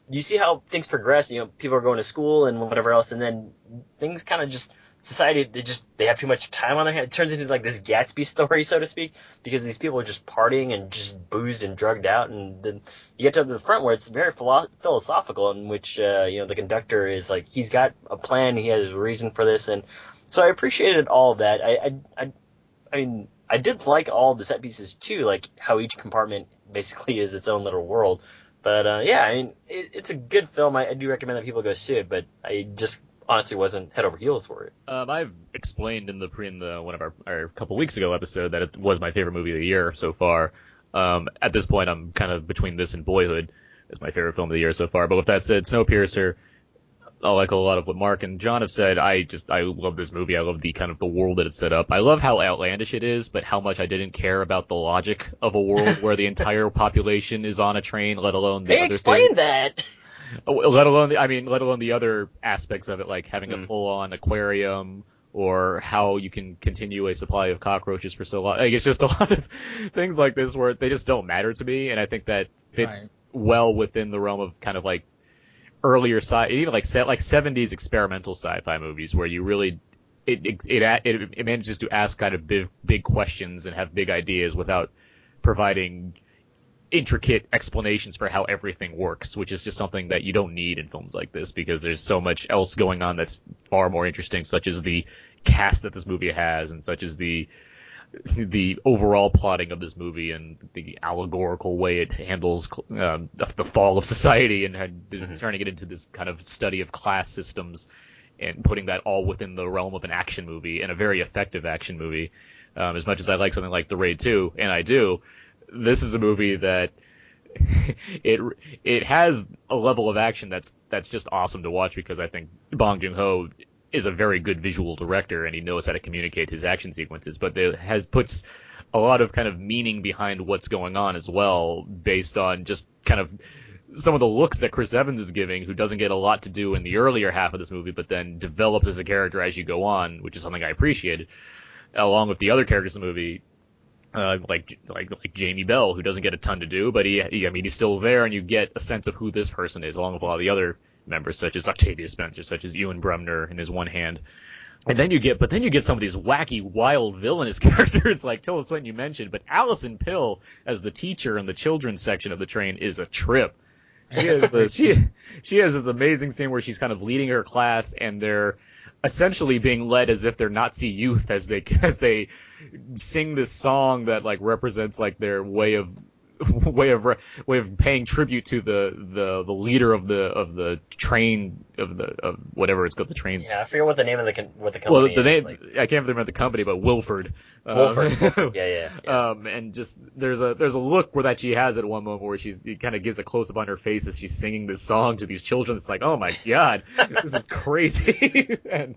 You see how things progress. You know, people are going to school and whatever else, and then things kind of just society they just they have too much time on their hands. It turns into like this Gatsby story, so to speak, because these people are just partying and just boozed and drugged out, and then you get to the front where it's very philo- philosophical, in which uh, you know the conductor is like he's got a plan, he has a reason for this, and so I appreciated all that. I I I, I mean I did like all the set pieces too, like how each compartment basically is its own little world. But uh, yeah, I mean, it, it's a good film. I, I do recommend that people go see it. But I just honestly wasn't head over heels for it. Um, I've explained in the pre in the one of our, our couple weeks ago episode that it was my favorite movie of the year so far. Um, at this point, I'm kind of between this and Boyhood as my favorite film of the year so far. But with that said, Snowpiercer, I like a lot of what Mark and John have said. I just I love this movie. I love the kind of the world that it's set up. I love how outlandish it is, but how much I didn't care about the logic of a world (laughs) where the entire population is on a train, let alone the They other explained things. that. Uh, Let alone the, I mean, let alone the other aspects of it, like having Mm. a full-on aquarium or how you can continue a supply of cockroaches for so long. Like, it's just a (laughs) lot of things like this where they just don't matter to me, and I think that fits well within the realm of kind of like earlier sci, even like set like 70s experimental sci-fi movies where you really it it it, it, it manages to ask kind of big big questions and have big ideas without providing intricate explanations for how everything works, which is just something that you don't need in films like this because there's so much else going on that's far more interesting, such as the cast that this movie has and such as the the overall plotting of this movie and the allegorical way it handles um, the, the fall of (laughs) society and had- turning it into this kind of study of class systems and putting that all within the realm of an action movie and a very effective action movie. Um, as much as I like something like The Raid 2, and I do, this is a movie that (laughs) it it has a level of action that's that's just awesome to watch because I think Bong Joon Ho is a very good visual director and he knows how to communicate his action sequences, but it has puts a lot of kind of meaning behind what's going on as well, based on just kind of some of the looks that Chris Evans is giving, who doesn't get a lot to do in the earlier half of this movie, but then develops as a character as you go on, which is something I appreciated, along with the other characters in the movie. Uh, like like like Jamie Bell, who doesn't get a ton to do, but he, he I mean he's still there, and you get a sense of who this person is, along with a lot of the other members, such as Octavia Spencer, such as Ewan Bremner in his one hand. And then you get, but then you get some of these wacky, wild, villainous (laughs) characters like Tilda Swinton you mentioned, but Alison Pill as the teacher in the children's section of the train is a trip. She has the, she she has this amazing scene where she's kind of leading her class and they're essentially being led as if they're Nazi youth as they (laughs) as they sing this song that like represents like their way of (laughs) way of way of paying tribute to the the the leader of the of the train of the of whatever it's called the train Yeah, I forget what the name of the what the company. well, the is. name I can't remember the company, but Wilford. Um, Wilford. (laughs) Wilford. Yeah, yeah, Um, and just there's a there's a look where that she has at one moment where she's it kind of gives a close up on her face as she's singing this song to these children. It's like, oh my god, (laughs) this is crazy. and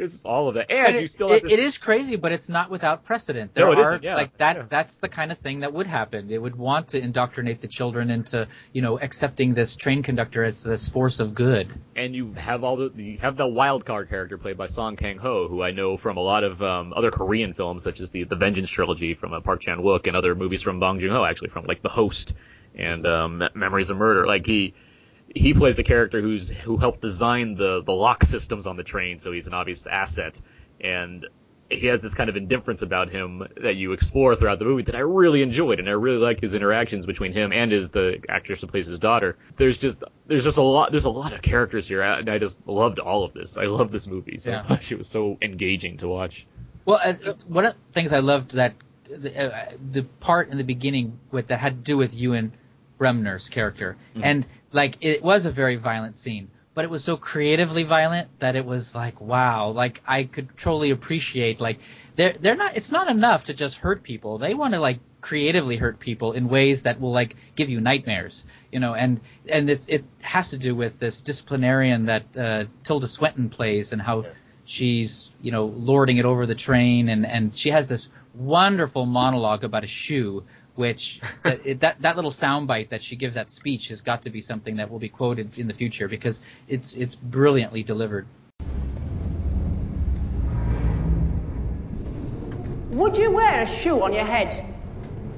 it's just all of that, and But you it- still it- this, it is crazy, but it's not without precedent. No, There it are isn't, yeah, like that. That's the kind of thing that would happen. It would want to indoctrinate the children into, you know, accepting this train conductor as this force of good. and you have all the you have the wild card character played by Song Kang Ho, who I know from a lot of um, other Korean films, such as the the Vengeance trilogy from uh, Park Chan Wook and other movies from Bong Joon Ho, actually from like The Host and um, Memories of Murder. Like he he plays a character who's who helped design the the lock systems on the train, so he's an obvious asset, and he has this kind of indifference about him that you explore throughout the movie that I really enjoyed, and I really like his interactions between him and his the actress who plays his daughter. There's just there's just a lot there's a lot of characters here, and I just loved all of this. I love this movie so Yeah. much. It was so engaging to watch. Well, uh, one of the things I loved that the, uh, the part in the beginning with that had to do with Ewan Bremner's character, Mhm. and like it was a very violent scene, but it was so creatively violent that it was like wow, like I could totally appreciate like they're they're not it's not enough to just hurt people. They want to like creatively hurt people in ways that will like give you nightmares, you know, and and it's, it has to do with this disciplinarian that uh, Tilda Swinton plays and how she's you know lording it over the train and and she has this wonderful monologue about a shoe which (laughs) that, it, that that little soundbite that she gives that speech has got to be something that will be quoted in the future because it's it's brilliantly delivered Would you wear a shoe on your head?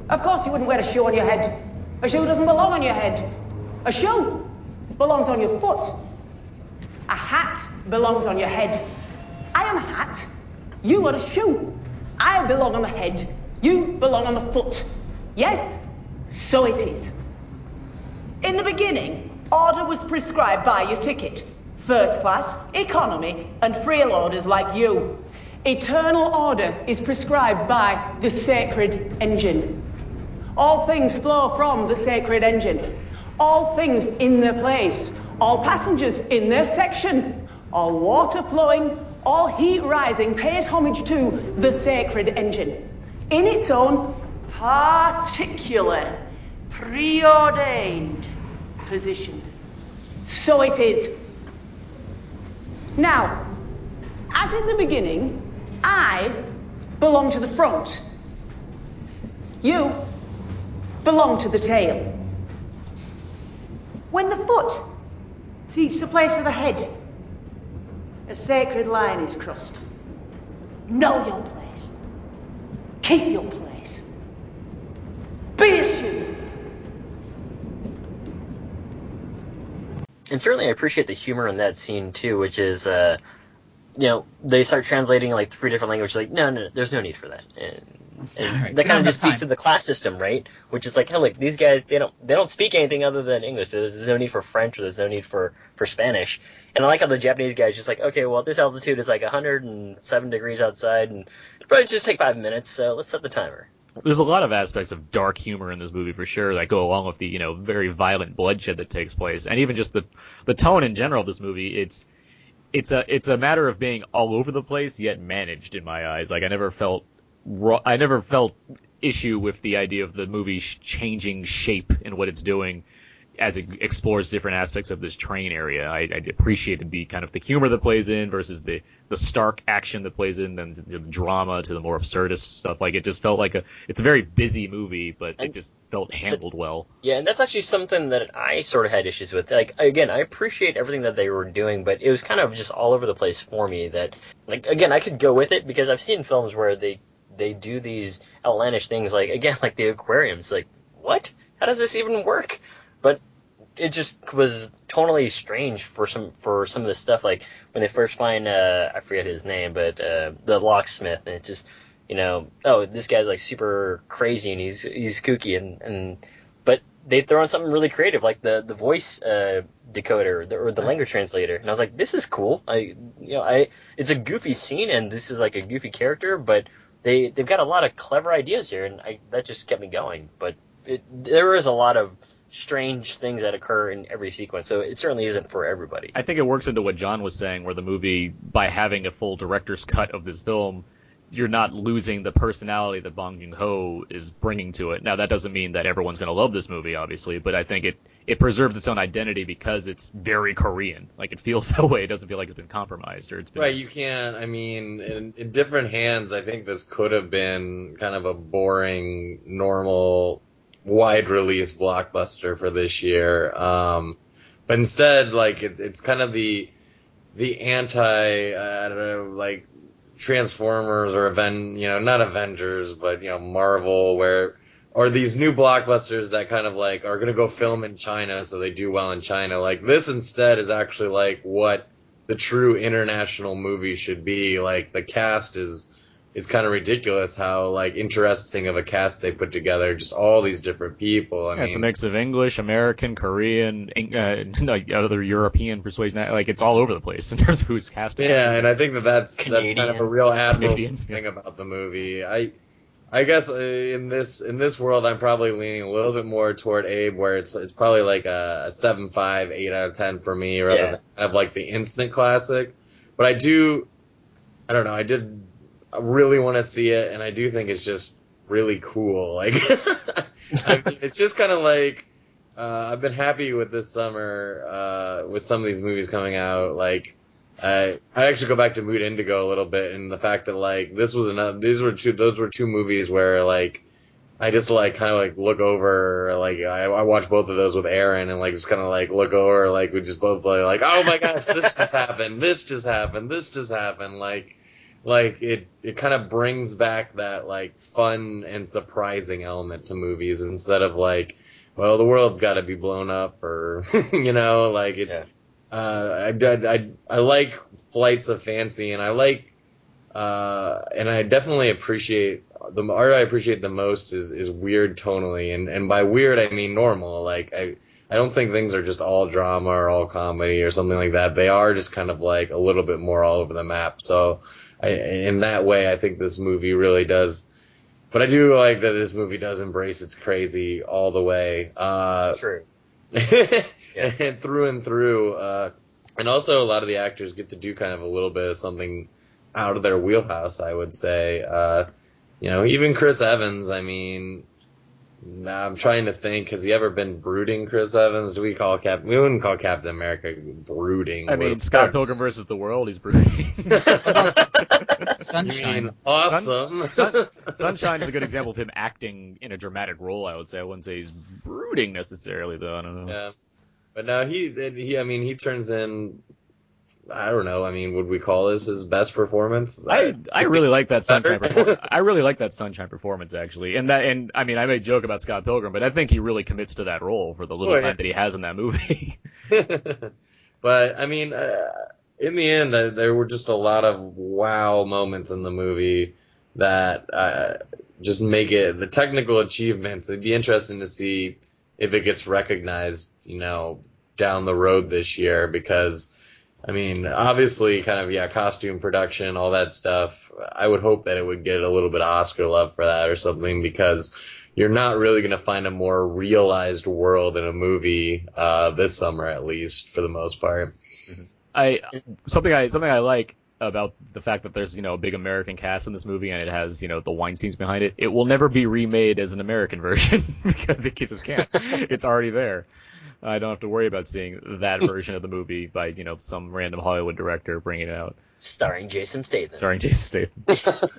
Of course you wouldn't wear a shoe on your head. A shoe doesn't belong on your head. A shoe belongs on your foot. A hat belongs on your head. I am a hat. You are a shoe. I belong on the head. You belong on the foot. Yes? So it is. In the beginning, order was prescribed by your ticket. First class, economy, and frail orders like you. Eternal order is prescribed by the sacred engine. All things flow from the sacred engine. All things in their place. All passengers in their section. All water flowing, all heat rising pays homage to the sacred engine. In its own particular, preordained position. So it is. Now, as in the beginning, I belong to the front. You belong to the tail. When the foot seeks the place of the head, a sacred line is crossed. Know your place. Keep your place. Be a shoe. And certainly I appreciate the humor in that scene too, which is, uh, you know, they start translating like three different languages. Like, no, no, no there's no need for that. And, and Right. that kind of just enough speaks to the class system, right? Which is like, hey, look, these guys they don't they don't speak anything other than English. There's no need for French or there's no need for for Spanish. And I like how the Japanese guy's just like, okay, well, this altitude is like 107 degrees outside, and it'll probably just take five minutes, so let's set the timer. There's a lot of aspects of dark humor in this movie for sure that go along with the you know very violent bloodshed that takes place, and even just the the tone in general of this movie. It's it's a it's a matter of being all over the place yet managed in my eyes. Like I never felt I never felt issue with the idea of the movie changing shape in what it's doing as it explores different aspects of this train area. I, I appreciated the kind of the humor that plays in versus the the stark action that plays in, and the drama to the more absurdist stuff. Like it just felt like a it's a very busy movie, but it just felt handled well. Yeah, and that's actually something that I sort of had issues with. Like, again, I appreciate everything that they were doing, but it was kind of just all over the place for me. That, like, again, I could go with it because I've seen films where they they do these outlandish things, like again, (laughs) like the aquariums. Like, what? How does this even work? It just was totally strange for some for some of this stuff. Like when they first find uh, I forget his name, but uh, the locksmith, and it just you know, oh, this guy's like super crazy and he's he's kooky and and but they throw in something really creative like the the voice uh, decoder the, or the language translator, and I was like, this is cool. I you know I it's a goofy scene and this is like a goofy character, but they they've got a lot of clever ideas here, and I that just kept me going. But it, there is a lot of strange things that occur in every sequence, so it certainly isn't for everybody. I think it works into what John was saying, where the movie, by having a full director's (laughs) cut of this film, you're not losing the personality that Bong Joon Ho is bringing to it. Now, that doesn't mean that everyone's going to love this movie, obviously, but I think it it preserves its own identity because it's very Korean. Like it feels (laughs) that way. It doesn't feel like it's been compromised or it's been Right, you can't. I mean, in, in different hands, I think this could have been kind of a boring, normal, wide release blockbuster for this year. Um, but instead, like it, it's kind of the the anti, I don't know, like Transformers or Aven, you know, not Avengers, but you know, Marvel, where or these new blockbusters that kind of like are gonna go film in China, so they do well in China. Like this instead is actually like what the true international movie should be. Like the cast is is kind of ridiculous how like interesting of a cast they put together. Just all these different people. I Yeah, it's a mix of English, American, Korean, uh, (laughs) no, other European persuasion. Like it's all over the place in terms of who's casting. Yeah, and I think that that's that's kind of a real admirable Canadian, thing about the movie. I I guess uh, in this in this world, I'm probably leaning a little bit more toward Abe, where it's it's probably like a, a seven five, eight out of ten for me, rather Yeah. than have like the instant classic. But I do, I don't know, I did I really want to see it, and I do think it's just really cool. Like, (laughs) I mean, it's just kind of like. Uh, I've been happy with this summer uh, with some of these movies coming out. Like, I I actually go back to Mood Indigo a little bit, and the fact that like this was another. These were two. Those were two movies where like I just like kind of like look over. Like I, I watched both of those with Aaron, and like just kind of like look over. Like we just both play like, oh my gosh, this just happened. This just happened. This just happened. Like. Like it, it kind of brings back that like fun and surprising element to movies instead of like, well, the world's got to be blown up or (laughs) you know, like it. Yeah. Uh, I, I, I, I like flights of fancy, and I like, uh, and I definitely appreciate the art. I appreciate the most is is weird tonally, and and by weird I mean normal. Like I. I don't think things are just all drama or all comedy or something like that. They are just kind of like a little bit more all over the map. So, I, in that way, I think this movie really does. But I do like that this movie does embrace its crazy all the way. Uh, True. (laughs) and through and through. Uh, and also, a lot of the actors get to do kind of a little bit of something out of their wheelhouse. I would say, uh, you know, even Chris Evans. I mean, Nah, I'm trying to think. Has he ever been brooding, Chris Evans? Do we call Cap? We wouldn't call Captain America brooding. I mean, would- Scott Pilgrim versus the World, he's brooding. (laughs) Sunshine. You mean awesome? Sun, (laughs) Sunshine is a good example of him acting in a dramatic role. I would say. I wouldn't say he's brooding necessarily, though. I don't know. Yeah, but no, he he. I mean, he turns in. I don't know. I mean, would we call this his best performance? I I really like that Sunshine performance. (laughs) I really like that Sunshine performance actually, and that and I mean I made joke about Scott Pilgrim, but I think he really commits to that role for the little Oh, yeah. time that he has in that movie. (laughs) but I mean, uh, in the end, uh, there were just a lot of wow moments in the movie that uh, just make it the technical achievements. It'd be interesting to see if it gets recognized, you know, down the road this year because. I mean, obviously, kind of, yeah, costume production, all that stuff. I would hope that it would get a little bit of Oscar love for that or something because you're not really going to find a more realized world in a movie uh, this summer, at least for the most part. I something I something I like about the fact that there's you know a big American cast in this movie and it has you know the Weinstein's behind it. It will never be remade as an American (laughs) version because it just can't. it's already there. I don't have to worry about seeing that (laughs) version of the movie by you know some random Hollywood director bringing it out, Starring Jason Statham. starring Jason Statham. (laughs)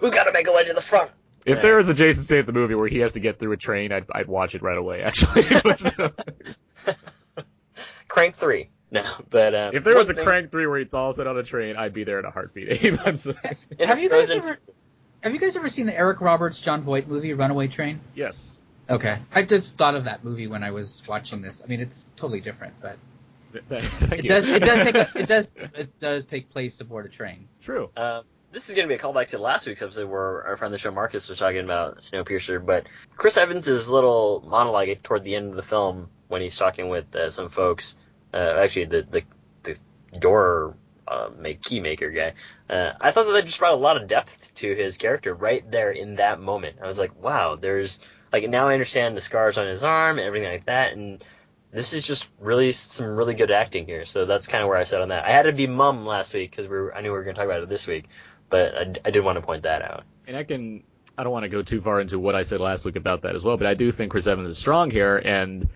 We gotta make a way to the front. If there was a Jason Statham movie where he has to get through a train, I'd I'd watch it right away. Actually, (laughs) Crank three. No, but um, if there was a thing- Crank three where it's all set on a train, I'd be there in a heartbeat. Abe. I'm sorry. it Have you guys ever have you guys ever seen the Eric Roberts Jon Voight movie Runaway Train? Yes. Okay, I just thought of that movie when I was watching this. I mean, it's totally different, but it does it does take a, it does it does take place aboard a train. True. Um, this is going to be a callback to last week's episode where our friend the show Marcus was talking about Snowpiercer, but Chris Evans' little monologue toward the end of the film when he's talking with uh, some folks, uh, actually the the, the door uh, make key maker guy, uh, I thought that that just brought a lot of depth to his character right there in that moment. I was like, wow, there's like now I understand the scars on his arm and everything like that, and this is just really some really good acting here. So that's kind of where I said on that. I had to be mum last week because we were, I knew we were going to talk about it this week, but I, I did want to point that out. and I can I don't want to go too far into what I said last week about that as well, but I do think Chris Evans is strong here, and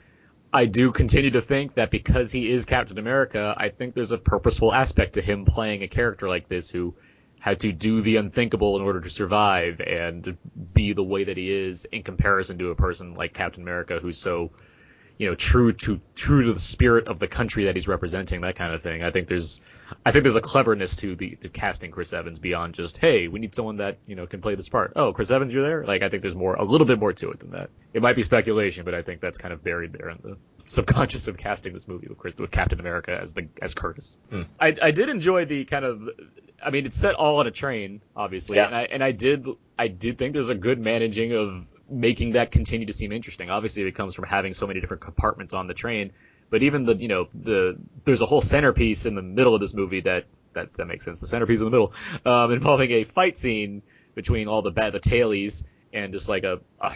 I do continue to think that because he is Captain America, I think there's a purposeful aspect to him playing a character like this who had to do the unthinkable in order to survive and be the way that he is in comparison to a person like Captain America who's so you know true to true to the spirit of the country that he's representing that kind of thing. I think there's i think there's a cleverness to the to casting chris evans beyond just hey we need someone that you know can play this part. Oh chris evans you're there? Like i think there's more a little bit more to it than that. It might be speculation but i think that's kind of buried there in the subconscious of casting this movie with chris with captain america as the as curtis. Hmm. I, I did enjoy the kind of I mean it's set all on a train obviously. Yeah. and I and I did I did think there's a good managing of making that continue to seem interesting. Obviously it comes from having so many different compartments on the train. But even the you know the there's a whole centerpiece in the middle of this movie that that, that makes sense. The centerpiece in the middle um, involving a fight scene between all the bad the tailies and just like a, a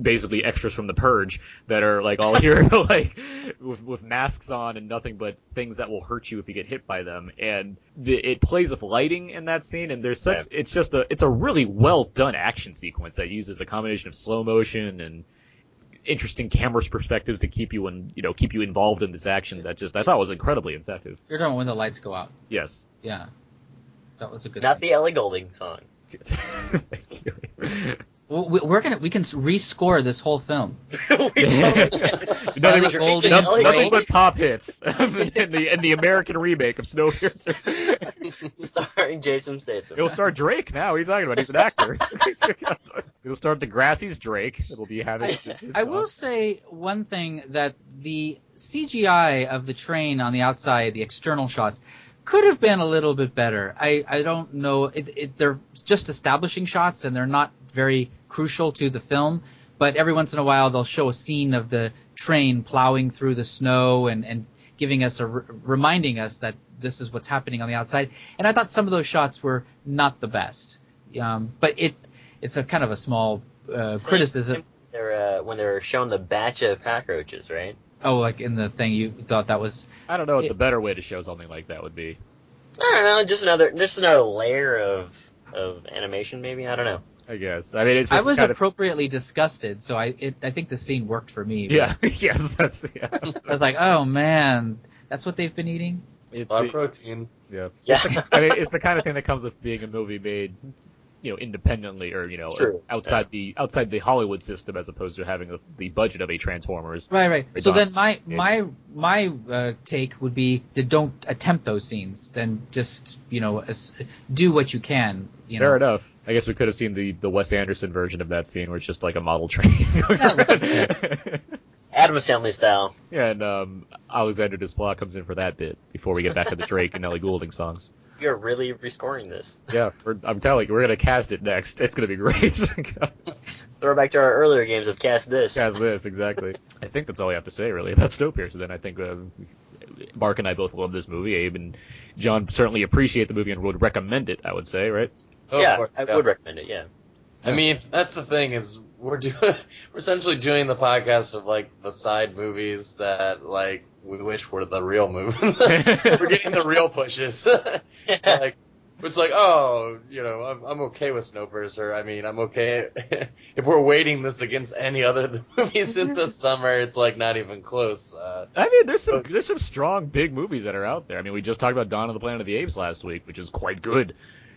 basically extras from the purge that are like all here (laughs) like with, with masks on and nothing but things that will hurt you if you get hit by them and the, it plays with lighting in that scene and there's such Right. it's just a it's a really well done action sequence that uses a combination of slow motion and interesting camera perspectives to keep you in you know keep you involved in this action that just I thought was incredibly effective You're talking when the lights go out. yes Yeah, that was a good. Not scene. the Ellie Goulding song. (laughs) Thank you. Well, we- we're gonna we can rescore this whole film. (laughs) (laughs) nothing, Ellie but- Goulding, nothing- Ellie nothing Goulding. but pop hits (laughs) in the in the American remake of Snowpiercer. Starring Jason Statham. It'll star Drake now. What are you talking about? He's an actor. It'll star Degrassi's Drake. It'll be having. it's his I will say one thing that the CGI of the train on the outside, the external shots, could have been a little bit better. I, I don't know. It, it, they're just establishing shots and they're not very crucial to the film. But every once in a while they'll show a scene of the train plowing through the snow and, and giving us a r- reminding us that this is what's happening on the outside. And I thought some of those shots were not the best. Um, but it it's a kind of a small uh, Same- criticism. They're, uh, when they're shown the batch of cockroaches, right? Oh, like in the thing you thought that was. I don't know what the better way to show something like that would be. I don't know, just another just another layer of of animation, maybe. I don't know. I guess. I mean, it's I was kind of, appropriately disgusted, so I it, I think the scene worked for me. but yeah, (laughs) yes, that's yeah. (laughs) I was like, oh man, that's what they've been eating. It's A lot the, of protein. yeah. Yeah. It's the, I mean, it's the kind of thing that comes with being a movie made, you know, independently or you know, True. outside the outside the Hollywood system as opposed to having the, the budget of a Transformers. Right, right. So then my it's- my my uh, take would be to don't attempt those scenes. Then just you know as, do what you can. You Fair know. enough. I guess we could have seen the, the Wes Anderson version of that scene where it's just like a model train (laughs) going Yeah, around. (laughs) Addams Family style. yeah, and um, Alexander Desplat comes in for that bit before we get back to the Drake and Ellie Goulding songs. (laughs) You're really rescoring this. Yeah, we're, I'm telling you, we're gonna cast it next. It's gonna be great. Throw back to our earlier games of cast this. cast this exactly. I think that's all I have to say really about Snowpiercer. Then I think uh, Mark and I both love this movie. Abe and John certainly appreciate the movie and would recommend it. I would say, right? Oh, yeah, I yeah. would recommend it. Yeah. I mean, that's the thing is we're doing (laughs) we're essentially doing the podcast of like the side movies that like we wish were the real movie. (laughs) we're getting the real pushes. (laughs) it's like it's like oh you know I'm I'm okay with Snowpiercer. I mean I'm okay if we're weighting this against any other movies in the summer. It's like not even close. Uh, I mean, there's some there's some strong big movies that are out there. I mean, we just talked about Dawn of the Planet of the Apes last week, which is quite good.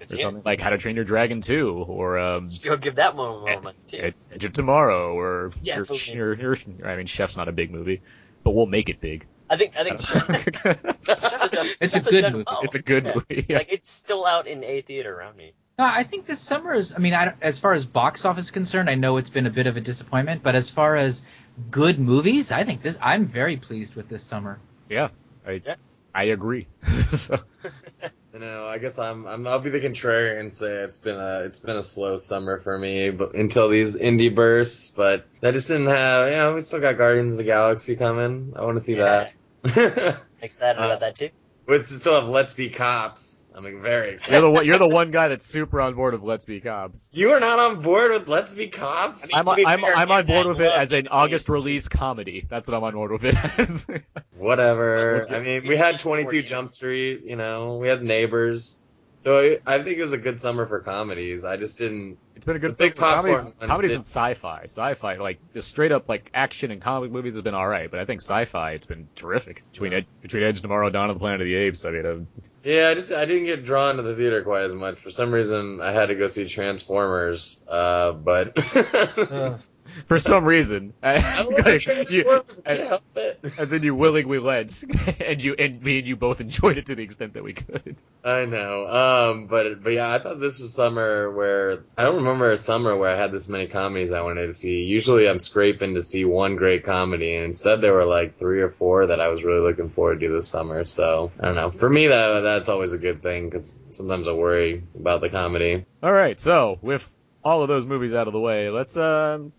There's Yeah. something like How to Train Your Dragon 2, or um, You'll give that one a moment too. Edge of Tomorrow, or Yeah, your, absolutely. your, your, I mean, Chef's not a big movie, but we'll make it big. I think I think (laughs) Chef has done- It's a Chef has good movie. well. It's a good Yeah. movie. Yeah. Like it's still out in a theater around me. No, I think this summer is. I mean, I, as far as box office is concerned, I know it's been a bit of a disappointment. But as far as good movies, I think this. I'm very pleased with this summer. Yeah, I Yeah. I agree. (laughs) so, (laughs) You know, I guess I'm, I'm I'll be the contrarian and say it's been a it's been a slow summer for me, but until these indie bursts. But I just didn't have, you know, we still got Guardians of the Galaxy coming. I want to see Yeah. that. (laughs) Excited Uh, about that too. we still have Let's Be Cops. I'm very excited. (laughs) you're the one, you're the one guy that's super on board with Let's Be Cops. You are not on board with Let's Be Cops. I I'm to be I'm, fair, I'm on board with it as an. August release comedy. That's what I'm on board with it as. (laughs) Whatever. I mean, we had 22 Jump Street. You know, we had Neighbors. So I, I think it was a good summer for comedies. I just didn't. It's been a good The big film for comedies, popcorn ones comedies did- and sci-fi. Sci-fi, like just straight up like action and comic movies has been all right, but I think sci-fi it's been terrific between Ed, between Edge of Tomorrow, Dawn of the Planet of the Apes. I mean, uh, Yeah, I just I didn't get drawn to the theater quite as much. For some reason, I had to go see Transformers. Uh, but (laughs) for some reason, (laughs) I love you- Transformers. I can't help it. as in you willingly lent, (laughs) and you and me and you both enjoyed it to the extent that we could. I know. Um, but but yeah, I thought this was summer where I don't remember a summer where I had this many comedies I wanted to see. Usually, I'm scraping to see one great comedy, and instead there were like three or four that I was really looking forward to this summer. So I don't know. For me, that that's always a good thing because sometimes I worry about the comedy. All right, so with all of those movies out of the way, let's um,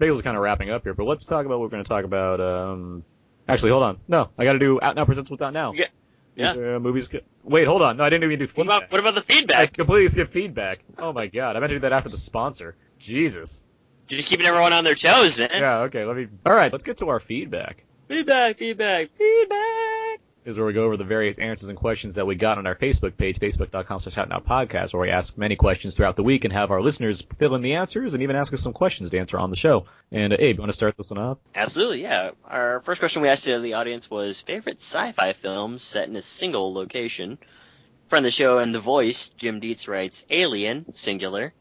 Bagel's kind of wrapping up here, but let's talk about what we're going to talk about. Um, actually, hold on. No, I got to do Out Now presents what's out now. Yeah. Yeah. Movies. Wait, hold on. No, I didn't even do What about what about the feedback? I completely skipped feedback. Oh my god, I meant to do that after the sponsor. Jesus. Just keeping everyone on their toes, man. Yeah. Okay. Let me. All right. Let's get to our feedback. Feedback, feedback, feedback. Is where we go over the various answers and questions that we got on our Facebook page, facebook.com slash podcast, where we ask many questions throughout the week and have our listeners fill in the answers and even ask us some questions to answer on the show. And uh, Abe, you want to start this one off? Absolutely, yeah. Our first question we asked to the audience was favorite sci-fi films set in a single location. Of the show and the voice, Jim Dietz writes Alien, singular.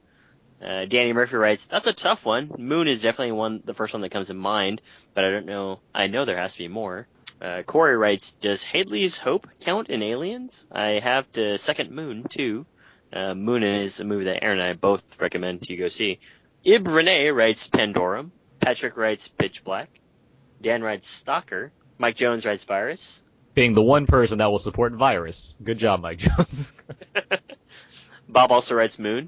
Uh, Danny Murphy writes, that's a tough one. Moon is definitely one, the first one that comes to mind, but I don't know, I know there has to be more. Uh, Corey writes, does Hadley's Hope count in Aliens? I have to second Moon, too. Uh, Moon is a movie that Aaron and I both recommend you go see. Ib Renee writes Pandorum. Patrick writes Pitch Black. Dan writes Stalker. Mike Jones writes Virus. Being the one person that will support Virus. Good job, Mike Jones. (laughs) Bob also writes Moon.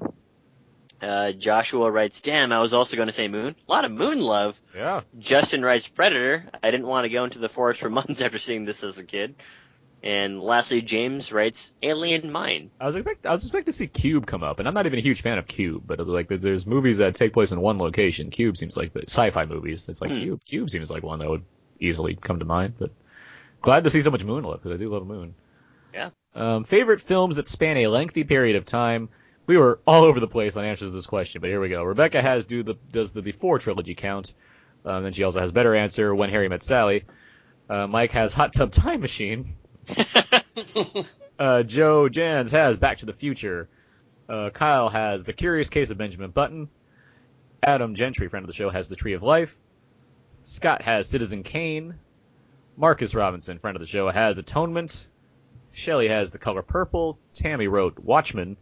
Uh, Joshua writes, damn, I was also going to say Moon. A lot of Moon love. yeah. Justin writes Predator. I didn't want to go into the forest for (laughs) months after seeing this as a kid. And lastly, James writes Alien Mine. I was expect I was expecting to see Cube come up, and I'm not even a huge fan of Cube, but like there's movies that take place in one location. Cube seems like the sci-fi movies. It's like Hmm. Cube. Cube seems like one that would easily come to mind. But glad to see so much Moon love because I do love Moon. Yeah. Um, favorite films that span a lengthy period of time. We were all over the place on answers to this question, but here we go. Rebecca has do the does the before trilogy count? Um, then she also has better answer when Harry met Sally. Uh, Mike has Hot Tub Time Machine. (laughs) uh, Joe Jans has Back to the Future. Uh, Kyle has The Curious Case of Benjamin Button. Adam Gentry, friend of the show, has The Tree of Life. Scott has Citizen Kane. Marcus Robinson, friend of the show, has Atonement. Shelley has The Color Purple. Tammy wrote Watchmen.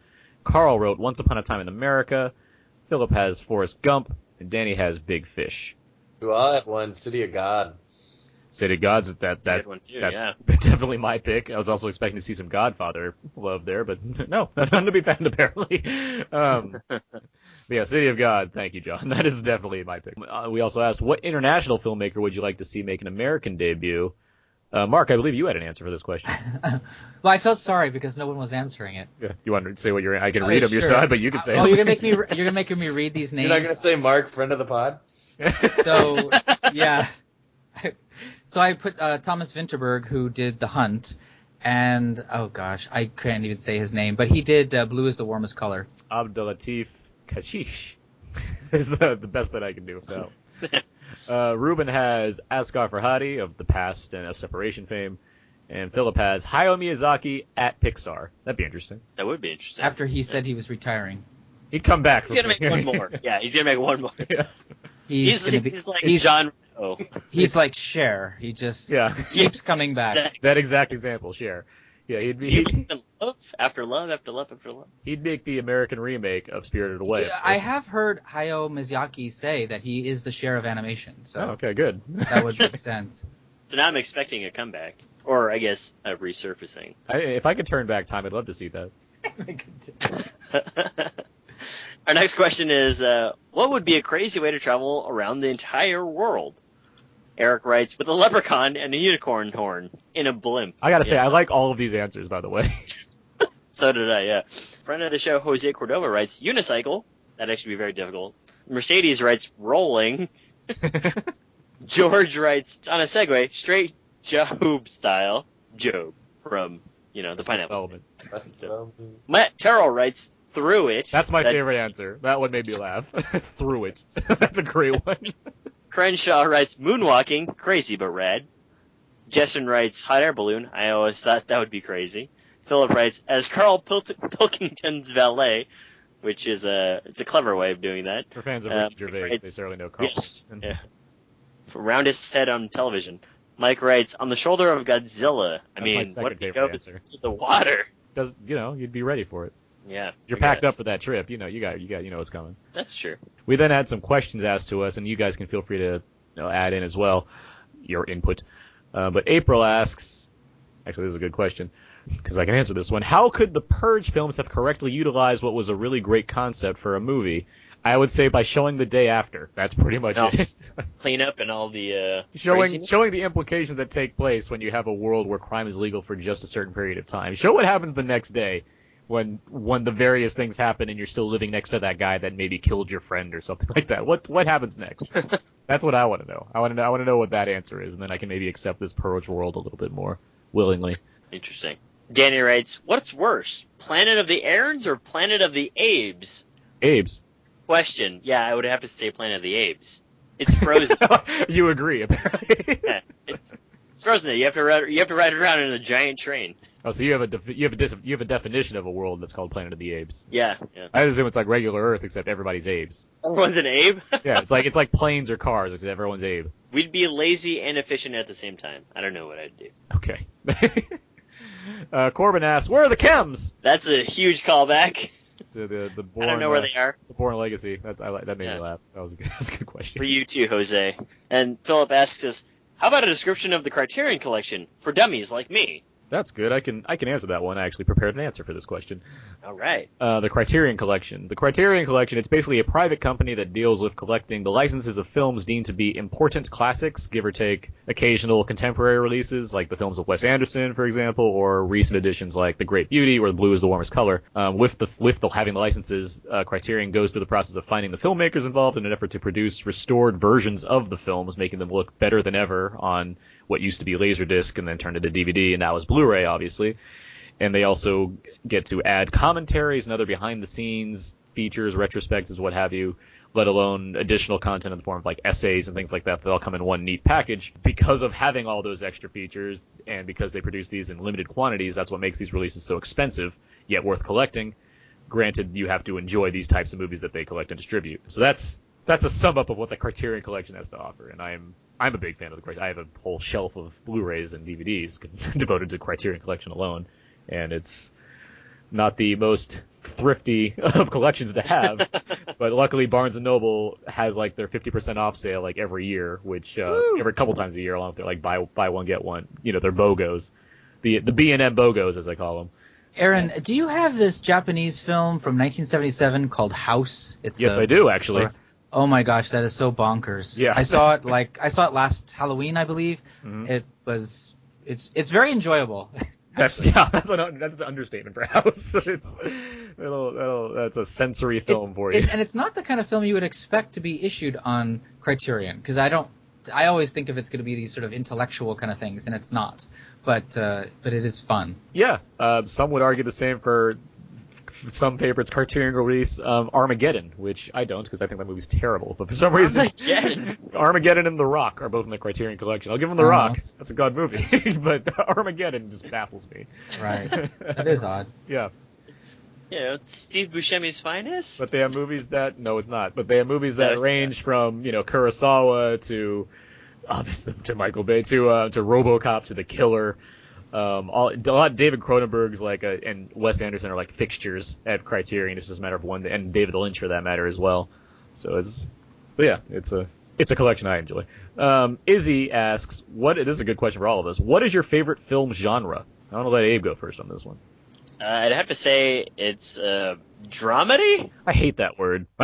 Carl wrote Once Upon a Time in America. Philip has Forrest Gump. And Danny has Big Fish. Well, I have one, City of God. City of Gods, that, that's, too, that's yeah. (laughs) definitely my pick. I was also expecting to see some Godfather love there, but (laughs) no, none to be found (laughs) apparently. Um, yeah, City of God, thank you, John. That is definitely my pick. Uh, we also asked, what international filmmaker would you like to see make an American debut? Uh, Mark, I believe you had an answer for this question. (laughs) Well, I felt sorry because no one was answering it. Yeah, you want to say what you're? I can Uh, read them your sure. side, but you can say. Oh, them. you're gonna make me. You're gonna make me read these names. (laughs) You're not gonna say Mark, friend of the pod? (laughs) So yeah. So I put uh, Thomas Vinterberg, who did The Hunt, and oh gosh, I can't even say his name, but he did uh, Blue is the Warmest Color. Abdulatif Kashish is uh, the best that I can do. No. Uh, Ruben has Asghar Farhadi of the past and of Separation fame, and Philip has Hayao Miyazaki at Pixar. That'd be interesting. That would be interesting. After he said he was retiring, He'd come back. He's gonna make one more. Yeah, he's gonna make one more. (laughs) he's, He's, be- he's like he's, John. Oh, he's like Cher. He just Yeah. keeps coming back. (laughs) that exact example, Cher. Yeah, he'd, be, believe in love after love after love after love? he'd make the American remake of Spirited Away. of I have heard Hayao Miyazaki say that he is the Cher of animation, so Oh, okay, good. that would make (laughs) sense. So now I'm expecting a comeback, or I guess a resurfacing. I, if I could turn back time, I'd love to see that. (laughs) (laughs) Our next question is, uh, what would be a crazy way to travel around the entire world? Eric writes, with a leprechaun and a unicorn horn in a blimp. I gotta say, Yes. I like all of these answers, by the way. (laughs) So did I, yeah. Friend of the show, Jose Cordova writes, unicycle. That'd actually be very difficult. Mercedes writes, rolling. (laughs) George writes, on a Segway, straight Gob style. Gob from, you know, the Pineapple Element. Matt Terrell writes, through it. That's my That- favorite answer. That one made me laugh. (laughs) Through it. That's a great one. Crenshaw writes, moonwalking, crazy but rad. Jessen writes, hot air balloon. I always thought that would be crazy. Philip writes, as Carl Pil- Pilkington's valet, which is a, it's a clever way of doing that. For fans of Um, Ricky Gervais, writes- they certainly know Carl. Yes. Yeah. Around his head on television. Mike writes, on the shoulder of Godzilla. I That's mean, what if he goes answer. to the water? Does you know you'd be ready for it. Yeah. You're I packed guess. up for that trip. You know you got you got you know what's coming. That's true. We then had some questions asked to us, and you guys can feel free to you know, add in as well your input. Uh, but April asks, actually, this is a good question because I can answer this one. How could the Purge films have correctly utilized what was a really great concept for a movie? I would say by showing the day after. That's pretty much No. it. (laughs) Clean up and all the, uh, showing craziness. showing the implications that take place when you have a world where crime is legal for just a certain period of time. Show what happens the next day when when the various things happen and you're still living next to that guy that maybe killed your friend or something (laughs) like that. What what happens next? (laughs) That's what I want to know. I want to know. I want to know what that answer is, and then I can maybe accept this purge world a little bit more willingly. Interesting. Danny writes, what's worse, Planet of the Aarons or Planet of the Abes? Abe's. Question. Yeah, I would have to say Planet of the Apes. It's frozen. (laughs) you agree, apparently. Yeah, it's, it's frozen. You have to ride. You have to ride around in a giant train. Oh, so you have a def- you have a dis- you have a definition of a world that's called Planet of the Apes. Yeah, yeah. I assume it's like regular Earth, except everybody's Apes. Everyone's an Abe. (laughs) Yeah, it's like it's like planes or cars, except everyone's Abe. We'd be lazy and efficient at the same time. I don't know what I'd do. Okay. (laughs) uh, Corbin asks, "Where are the chems?" That's a huge callback. (laughs) To the the Bourne, I don't know where uh, they are. The Bourne Legacy. That's I like that made Yeah. me laugh. That was a good, that's a good question. For you too, Jose. And Philip asks us, how about a description of the Criterion Collection for dummies like me? That's good. I can I can answer that one. I actually prepared an answer for this question. All right. Uh, the Criterion Collection. The Criterion Collection, it's basically a private company that deals with collecting the licenses of films deemed to be important classics, give or take occasional contemporary releases, like the films of Wes Anderson, for example, or recent editions like The Great Beauty or The Blue is the Warmest Color. Um, with the with the having the licenses, uh, Criterion goes through the process of finding the filmmakers involved in an effort to produce restored versions of the films, making them look better than ever on what used to be Laserdisc and then turned into DVD, and now is Blu-ray, obviously and they also get to add commentaries and other behind the scenes features, retrospectives, what have you, let alone additional content in the form of like essays and things like that that all come in one neat package. Because of having all those extra features and because they produce these in limited quantities, that's what makes these releases so expensive, yet worth collecting. Granted, you have to enjoy these types of movies that they collect and distribute. So that's that's a sum up of what the Criterion Collection has to offer, and I'm I'm a big fan of the Criterion. I have a whole shelf of Blu-rays and DVDs (laughs) devoted to Criterion Collection alone, and it's not the most thrifty (laughs) of collections to have, (laughs) but luckily Barnes and Noble has like their 50% off sale like every year, which uh, every couple times a year along with their like buy buy one get one, you know, their BOGOs, the the B and N BOGOs as I call them. Aaron, do you have this Japanese film from 1977 called House? It's yes, a, I do actually. Or, oh my gosh, that is so bonkers. Yeah. I saw it like I saw it last Halloween, I believe. Mhm. It was it's it's very enjoyable. (laughs) That's (laughs) yeah, that's an that's an understatement for House. (laughs) it's it'll, it'll, that's a sensory film for you. It, and it's not the kind of film you would expect to be issued on Criterion because I don't. I always think of it's going to be these sort of intellectual kind of things, and it's not. But uh, but it is fun. Yeah, uh, some would argue the same for some favorites Criterion release um, Armageddon, which I don't because I think that movie's terrible. But for some reason, Armageddon. (laughs) Armageddon and The Rock are both in the Criterion Collection. I'll give them The Oh. Rock. That's a god movie, (laughs) but Armageddon just baffles me. Right. (laughs) that is odd. Yeah, It's, you know, it's Steve Buscemi's finest. but they have movies that no, it's not. But they have movies that it's range from you know Kurosawa to obviously to Michael Bay to uh, to RoboCop to The Killer. Um, all, a lot David Cronenberg's like uh, and Wes Anderson are like fixtures at Criterion. It's just a matter of one, and David Lynch for that matter as well. So it's, but yeah, it's a it's a collection I enjoy. Um, Izzy asks, what? This is a good question for all of us. What is your favorite film genre? I want to let Abe go first on this one. Uh, I'd have to say it's uh, dramedy. I hate that word. (laughs)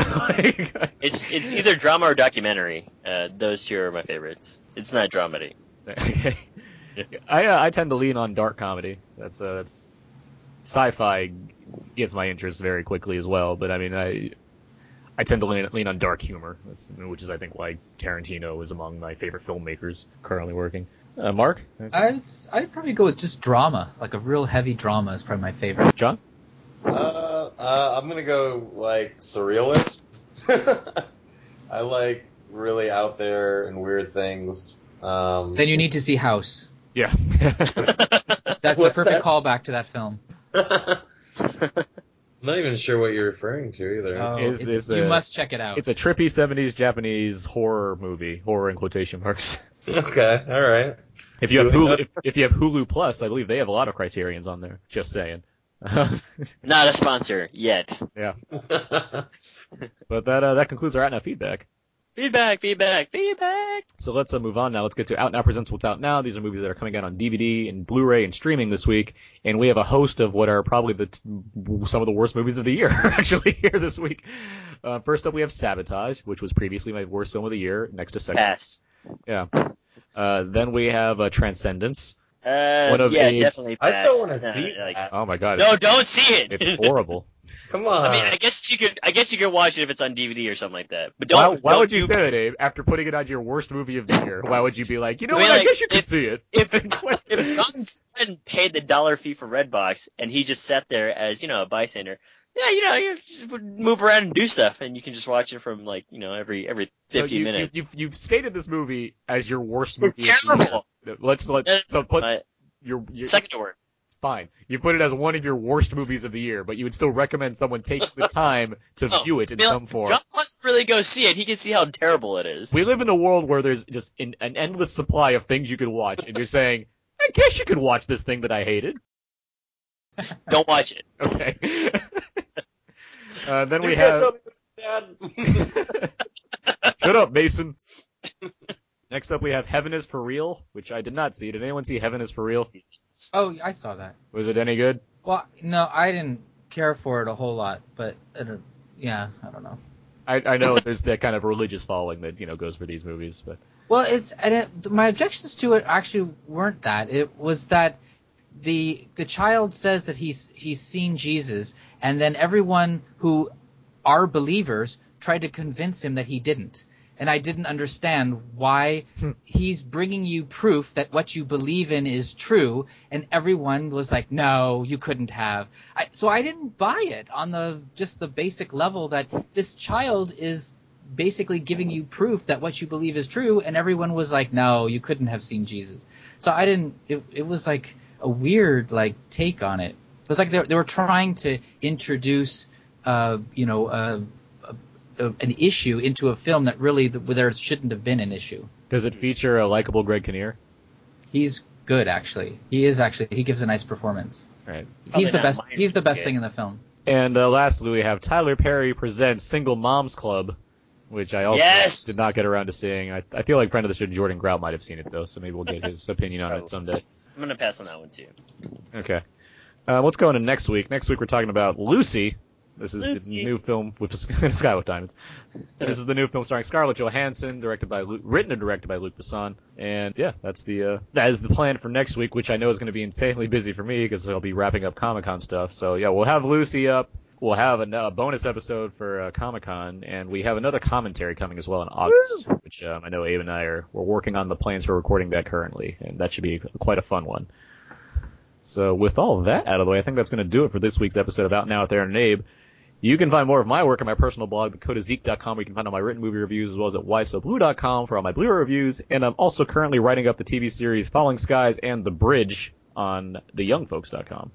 It's it's either drama or documentary. Uh, those two are my favorites. It's not dramedy. Okay. (laughs) I uh, I tend to lean on dark comedy. That's uh, that's sci-fi gets my interest very quickly as well. But I mean, I I tend to lean, lean on dark humor, which is I think why Tarantino is among my favorite filmmakers currently working. Uh, Mark, I'd I'd probably go with just drama, like a real heavy drama is probably my favorite. John. Uh, uh, I'm gonna go like surrealist. (laughs) I like really out there and weird things. Um, Then you need to see House. Yeah. (laughs) That's the What's perfect that? callback to that film. I'm (laughs) not even sure what you're referring to either. Oh, Is- it's- is you a- must check it out. It's a trippy '70s Japanese horror movie, horror in quotation marks. (laughs) Okay, all right. If you have Hulu, if, if you have Hulu Plus, I believe they have a lot of Criterions on there. Just saying. Not a sponsor yet. yeah. But that uh, that concludes our Out Now feedback. Feedback, feedback, feedback. So let's uh, move on now. Let's get to Out Now presents What's Out Now. These are movies that are coming out on DVD and Blu-ray and streaming this week, and we have a host of what are probably the t- some of the worst movies of the year (laughs) actually here this week. Uh, first up, we have Sabotage, which was previously my worst film of the year, next to Sex. Pass. Yeah. Uh, then we have uh, Transcendence. Uh, One of yeah, Abe's- definitely I pass. still want to Uh, see (laughs) like- Oh my god. No, don't see it. It's horrible. (laughs) Come on. I mean, I guess you could. I guess you could watch it if it's on DVD or something like that. But don't. why don't would you do- say that, Abe? After putting it on your worst movie of the year, why would you be like, you know I mean, what? I guess you could if- see it. If (laughs) if John Sutton paid the dollar fee for Redbox and he just sat there as you know a bystander, yeah, you know, you just move around and do stuff, and you can just watch it from like you know every every So fifty you, minutes. You, you've, you've stated this movie as your worst movie. It's of the year. terrible. Let's let's so put my your, your second worst. Fine. You put it as one of your worst movies of the year, but you would still recommend someone take the (laughs) time to No, view it in I mean, some form. John wants to really go see it. He can see how terrible it is. We live in a world where there's just an, an endless supply of things you could watch, and you're saying, I guess you could watch this thing that I hated. (laughs) Don't watch it. Okay. (laughs) uh, then You we have. tell me this is bad. Shut up, Mason. Next up, we have Heaven is for Real, which I did not see. Did anyone see Heaven is for Real? Oh, I saw that. Was it any good? Well, no, I didn't care for it a whole lot, but uh, yeah, I don't know. I, I know there's that kind of religious following that you know goes for these movies, but Well, it's and it, my objections to it actually weren't that. It was that the the child says that he's he's seen Jesus, and then everyone who are believers tried to convince him that he didn't. And I didn't understand why he's bringing you proof that what you believe in is true, and everyone was like, "No, you couldn't have." I, so I didn't buy it on the just the basic level that this child is basically giving you proof that what you believe is true, and everyone was like, "No, you couldn't have seen Jesus." So I didn't. It, it was like a weird like take on it. It was like they, they were trying to introduce, uh, you know, uh, a, an issue into a film that really there shouldn't have been an issue. Does it feature a likable Greg Kinnear? He's good, actually. He is actually. He gives a nice performance. Right. He's the best. He's the best thing in the film. And uh, lastly, we have Tyler Perry presents Single Moms Club, which I also Yes! did not get around to seeing. I, I feel like friend of the show Jordan Grout might have seen it though, so maybe we'll get his (laughs) opinion on it someday. I'm gonna pass on that one too. Okay. Uh, what's going on next week? Next week we're talking about Lucy. This is Lucy. the new film with Sky (laughs) with Diamonds. this is the new film starring Scarlett Johansson, directed by Luke, written and directed by Luc Besson. And yeah, that's the uh, that is the plan for next week, which I know is going to be insanely busy for me because I'll be wrapping up Comic Con stuff. So yeah, we'll have Lucy up. We'll have a, a bonus episode for uh, Comic Con, and we have another commentary coming as well in August, which um, I know Abe and I are we're working on the plans for recording that currently, and that should be quite a fun one. So with all that out of the way, I think that's going to do it for this week's episode of Out Now with Aaron and Abe. You can find more of my work on my personal blog, thecodeofzeke.com, where you can find all my written movie reviews, as well as at whysoblu.com for all my Blu-ray reviews. And I'm also currently writing up the TV series Falling Skies and The Bridge on theyoungfolks.com.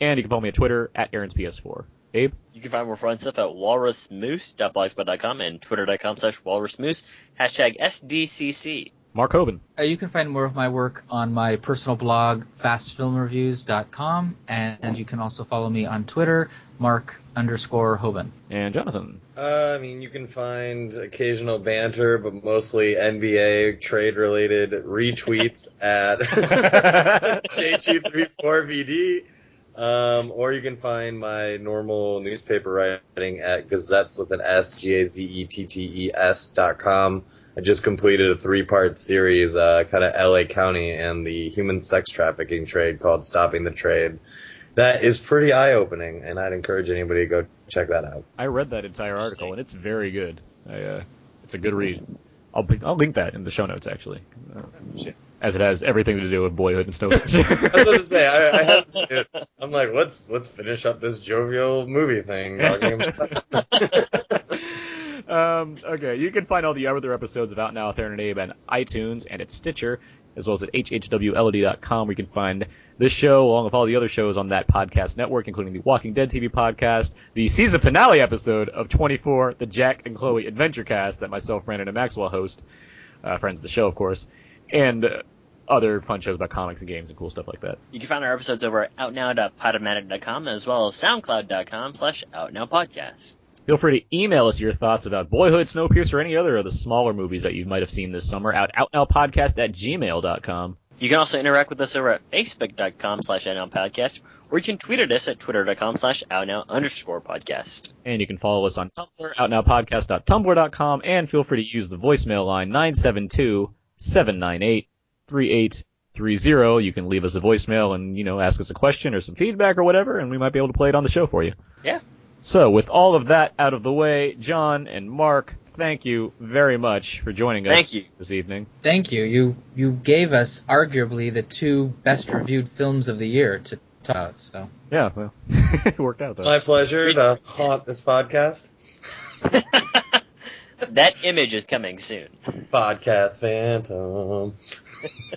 And you can follow me on Twitter at Aaron's PS4. Abe? You can find more fun stuff at walrusmoose.blogspot.com and twitter.com slash walrusmoose, hashtag SDCC. Mark Hoban. Uh, you can find more of my work on my personal blog, fastfilmreviews.com, and you can also follow me on Twitter, Mark underscore Hoban. And Jonathan. Uh, I mean, you can find occasional banter, but mostly NBA trade related retweets at (laughs) J234VD. Um, or you can find my normal newspaper writing at Gazettes with an S, G A Z E T T E S dot com. I just completed a three part series, uh, kind of LA County and the human sex trafficking trade called Stopping the Trade. That is pretty eye opening, and I'd encourage anybody to go check that out. I read that entire article, and it's very good. I, uh, it's a good read. I'll, I'll link that in the show notes, actually. Uh, as it has everything to do with boyhood and Snowpiercer. (laughs) I was going to say, I, I have to see it. I'm like, let's let's finish up this jovial movie thing. um, okay, you can find all the other episodes of Out Now with Aaron and Abe on iTunes and at Stitcher, as well as at hhwlod.com, where you can find this show along with all the other shows on that podcast network, including the Walking Dead TV podcast, the season finale episode of 24, the Jack and Chloe Adventure Cast that myself, Brandon, and Maxwell host, uh, friends of the show, of course, and uh, other fun shows about comics and games and cool stuff like that. You can find our episodes over at outnow.podomatic.com as well as soundcloud.com slash outnowpodcast. Feel free to email us your thoughts about Boyhood, Snowpiercer, or any other of the smaller movies that you might have seen this summer at outnowpodcast at gmail.com. You can also interact with us over at facebook.com slash outnowpodcast, or you can tweet at us at twitter.com slash outnow underscore podcast. And you can follow us on Tumblr, outnowpodcast.tumblr.com, and feel free to use the voicemail line 972-798-3830. You can leave us a voicemail and, you know, ask us a question or some feedback or whatever, and we might be able to play it on the show for you. Yeah. So, with all of that out of the way, John and Mark, thank you very much for joining us Thank you. this evening. Thank you. You you gave us arguably the two best reviewed films of the year to talk about. So Yeah, well, (laughs) it worked out though. My pleasure to haunt this podcast. (laughs) That image is coming soon. Podcast Phantom.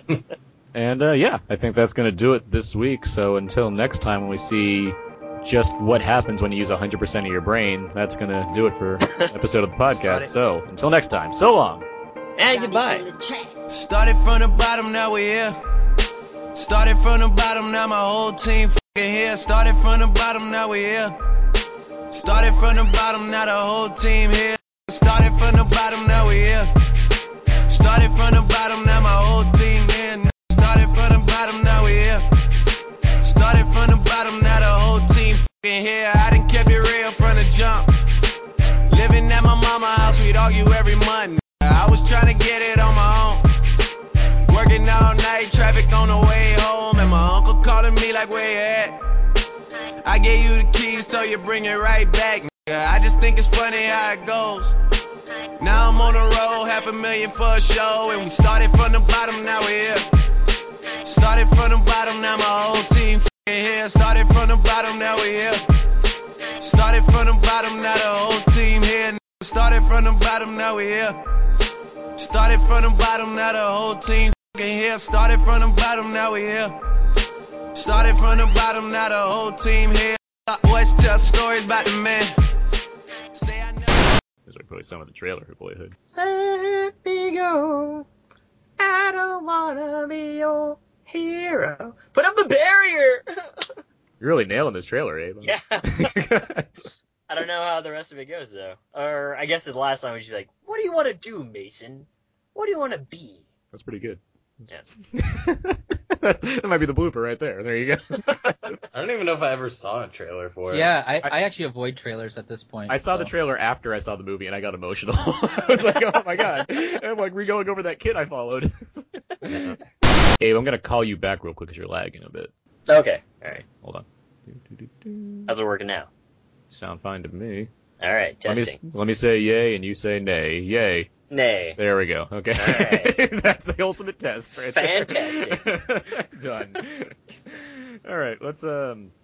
(laughs) And uh, yeah, I think that's going to do it this week. So until next time, when we see just what happens when you use 100% of your brain, that's going to do it for (laughs) episode of the podcast. So until next time, so long. And goodbye. Started from the bottom, now we're here. Started from the bottom, now my whole team fucking here. Started from the bottom, now we're here. Started from the bottom, now the whole team here. Started from the bottom, now we're here. Started from the bottom, now my whole team here. Started from the bottom, now we're here. Started from the bottom, now the whole team fucking here. I done kept it real from the jump. Living at my mama house, we'd argue every month. I was trying to get it on my own. Working all night, traffic on the way home, and my uncle calling me like, where you at? I gave you the keys, so you bring it right back. I just think it's funny how it goes. Now I'm on the road, half a million for a show, and we started from the bottom, now we're here. Started from the bottom, now my whole team here. Started from the bottom, now we're here. Started from the bottom, now the whole team here. Started from the bottom, now we're here. Started from the bottom, now the whole team here. Started from the bottom, now we here. Started from the bottom, now the whole team here. Boys tell stories about the man. Probably some of the trailer for Boyhood. Let me go. I don't wanna be your hero. Put up the barrier. (laughs) You're really nailing this trailer, Abe. yeah. (laughs) I don't know how the rest of it goes though. Or I guess the last line was just like, "What do you want to do, Mason? What do you want to be?" That's pretty good. Yeah. (laughs) that might be the blooper right there. There you go. (laughs) I don't even know if I ever saw a trailer for it. Yeah, I, I actually avoid trailers at this point. I saw so. the trailer after I saw the movie and I got emotional. (laughs) I was like, oh my god. And I'm like re-going over that kid I followed. Abe, I'm gonna call you back real quick because you're lagging a bit. Okay. All right. Hold on. How's it working now? Sound fine to me. All right. Let me, let me say yay and you say nay. Yay. Nay. There we go. Okay. All (laughs) That's the ultimate test right Fantastic. (laughs) Done. All right. Let's um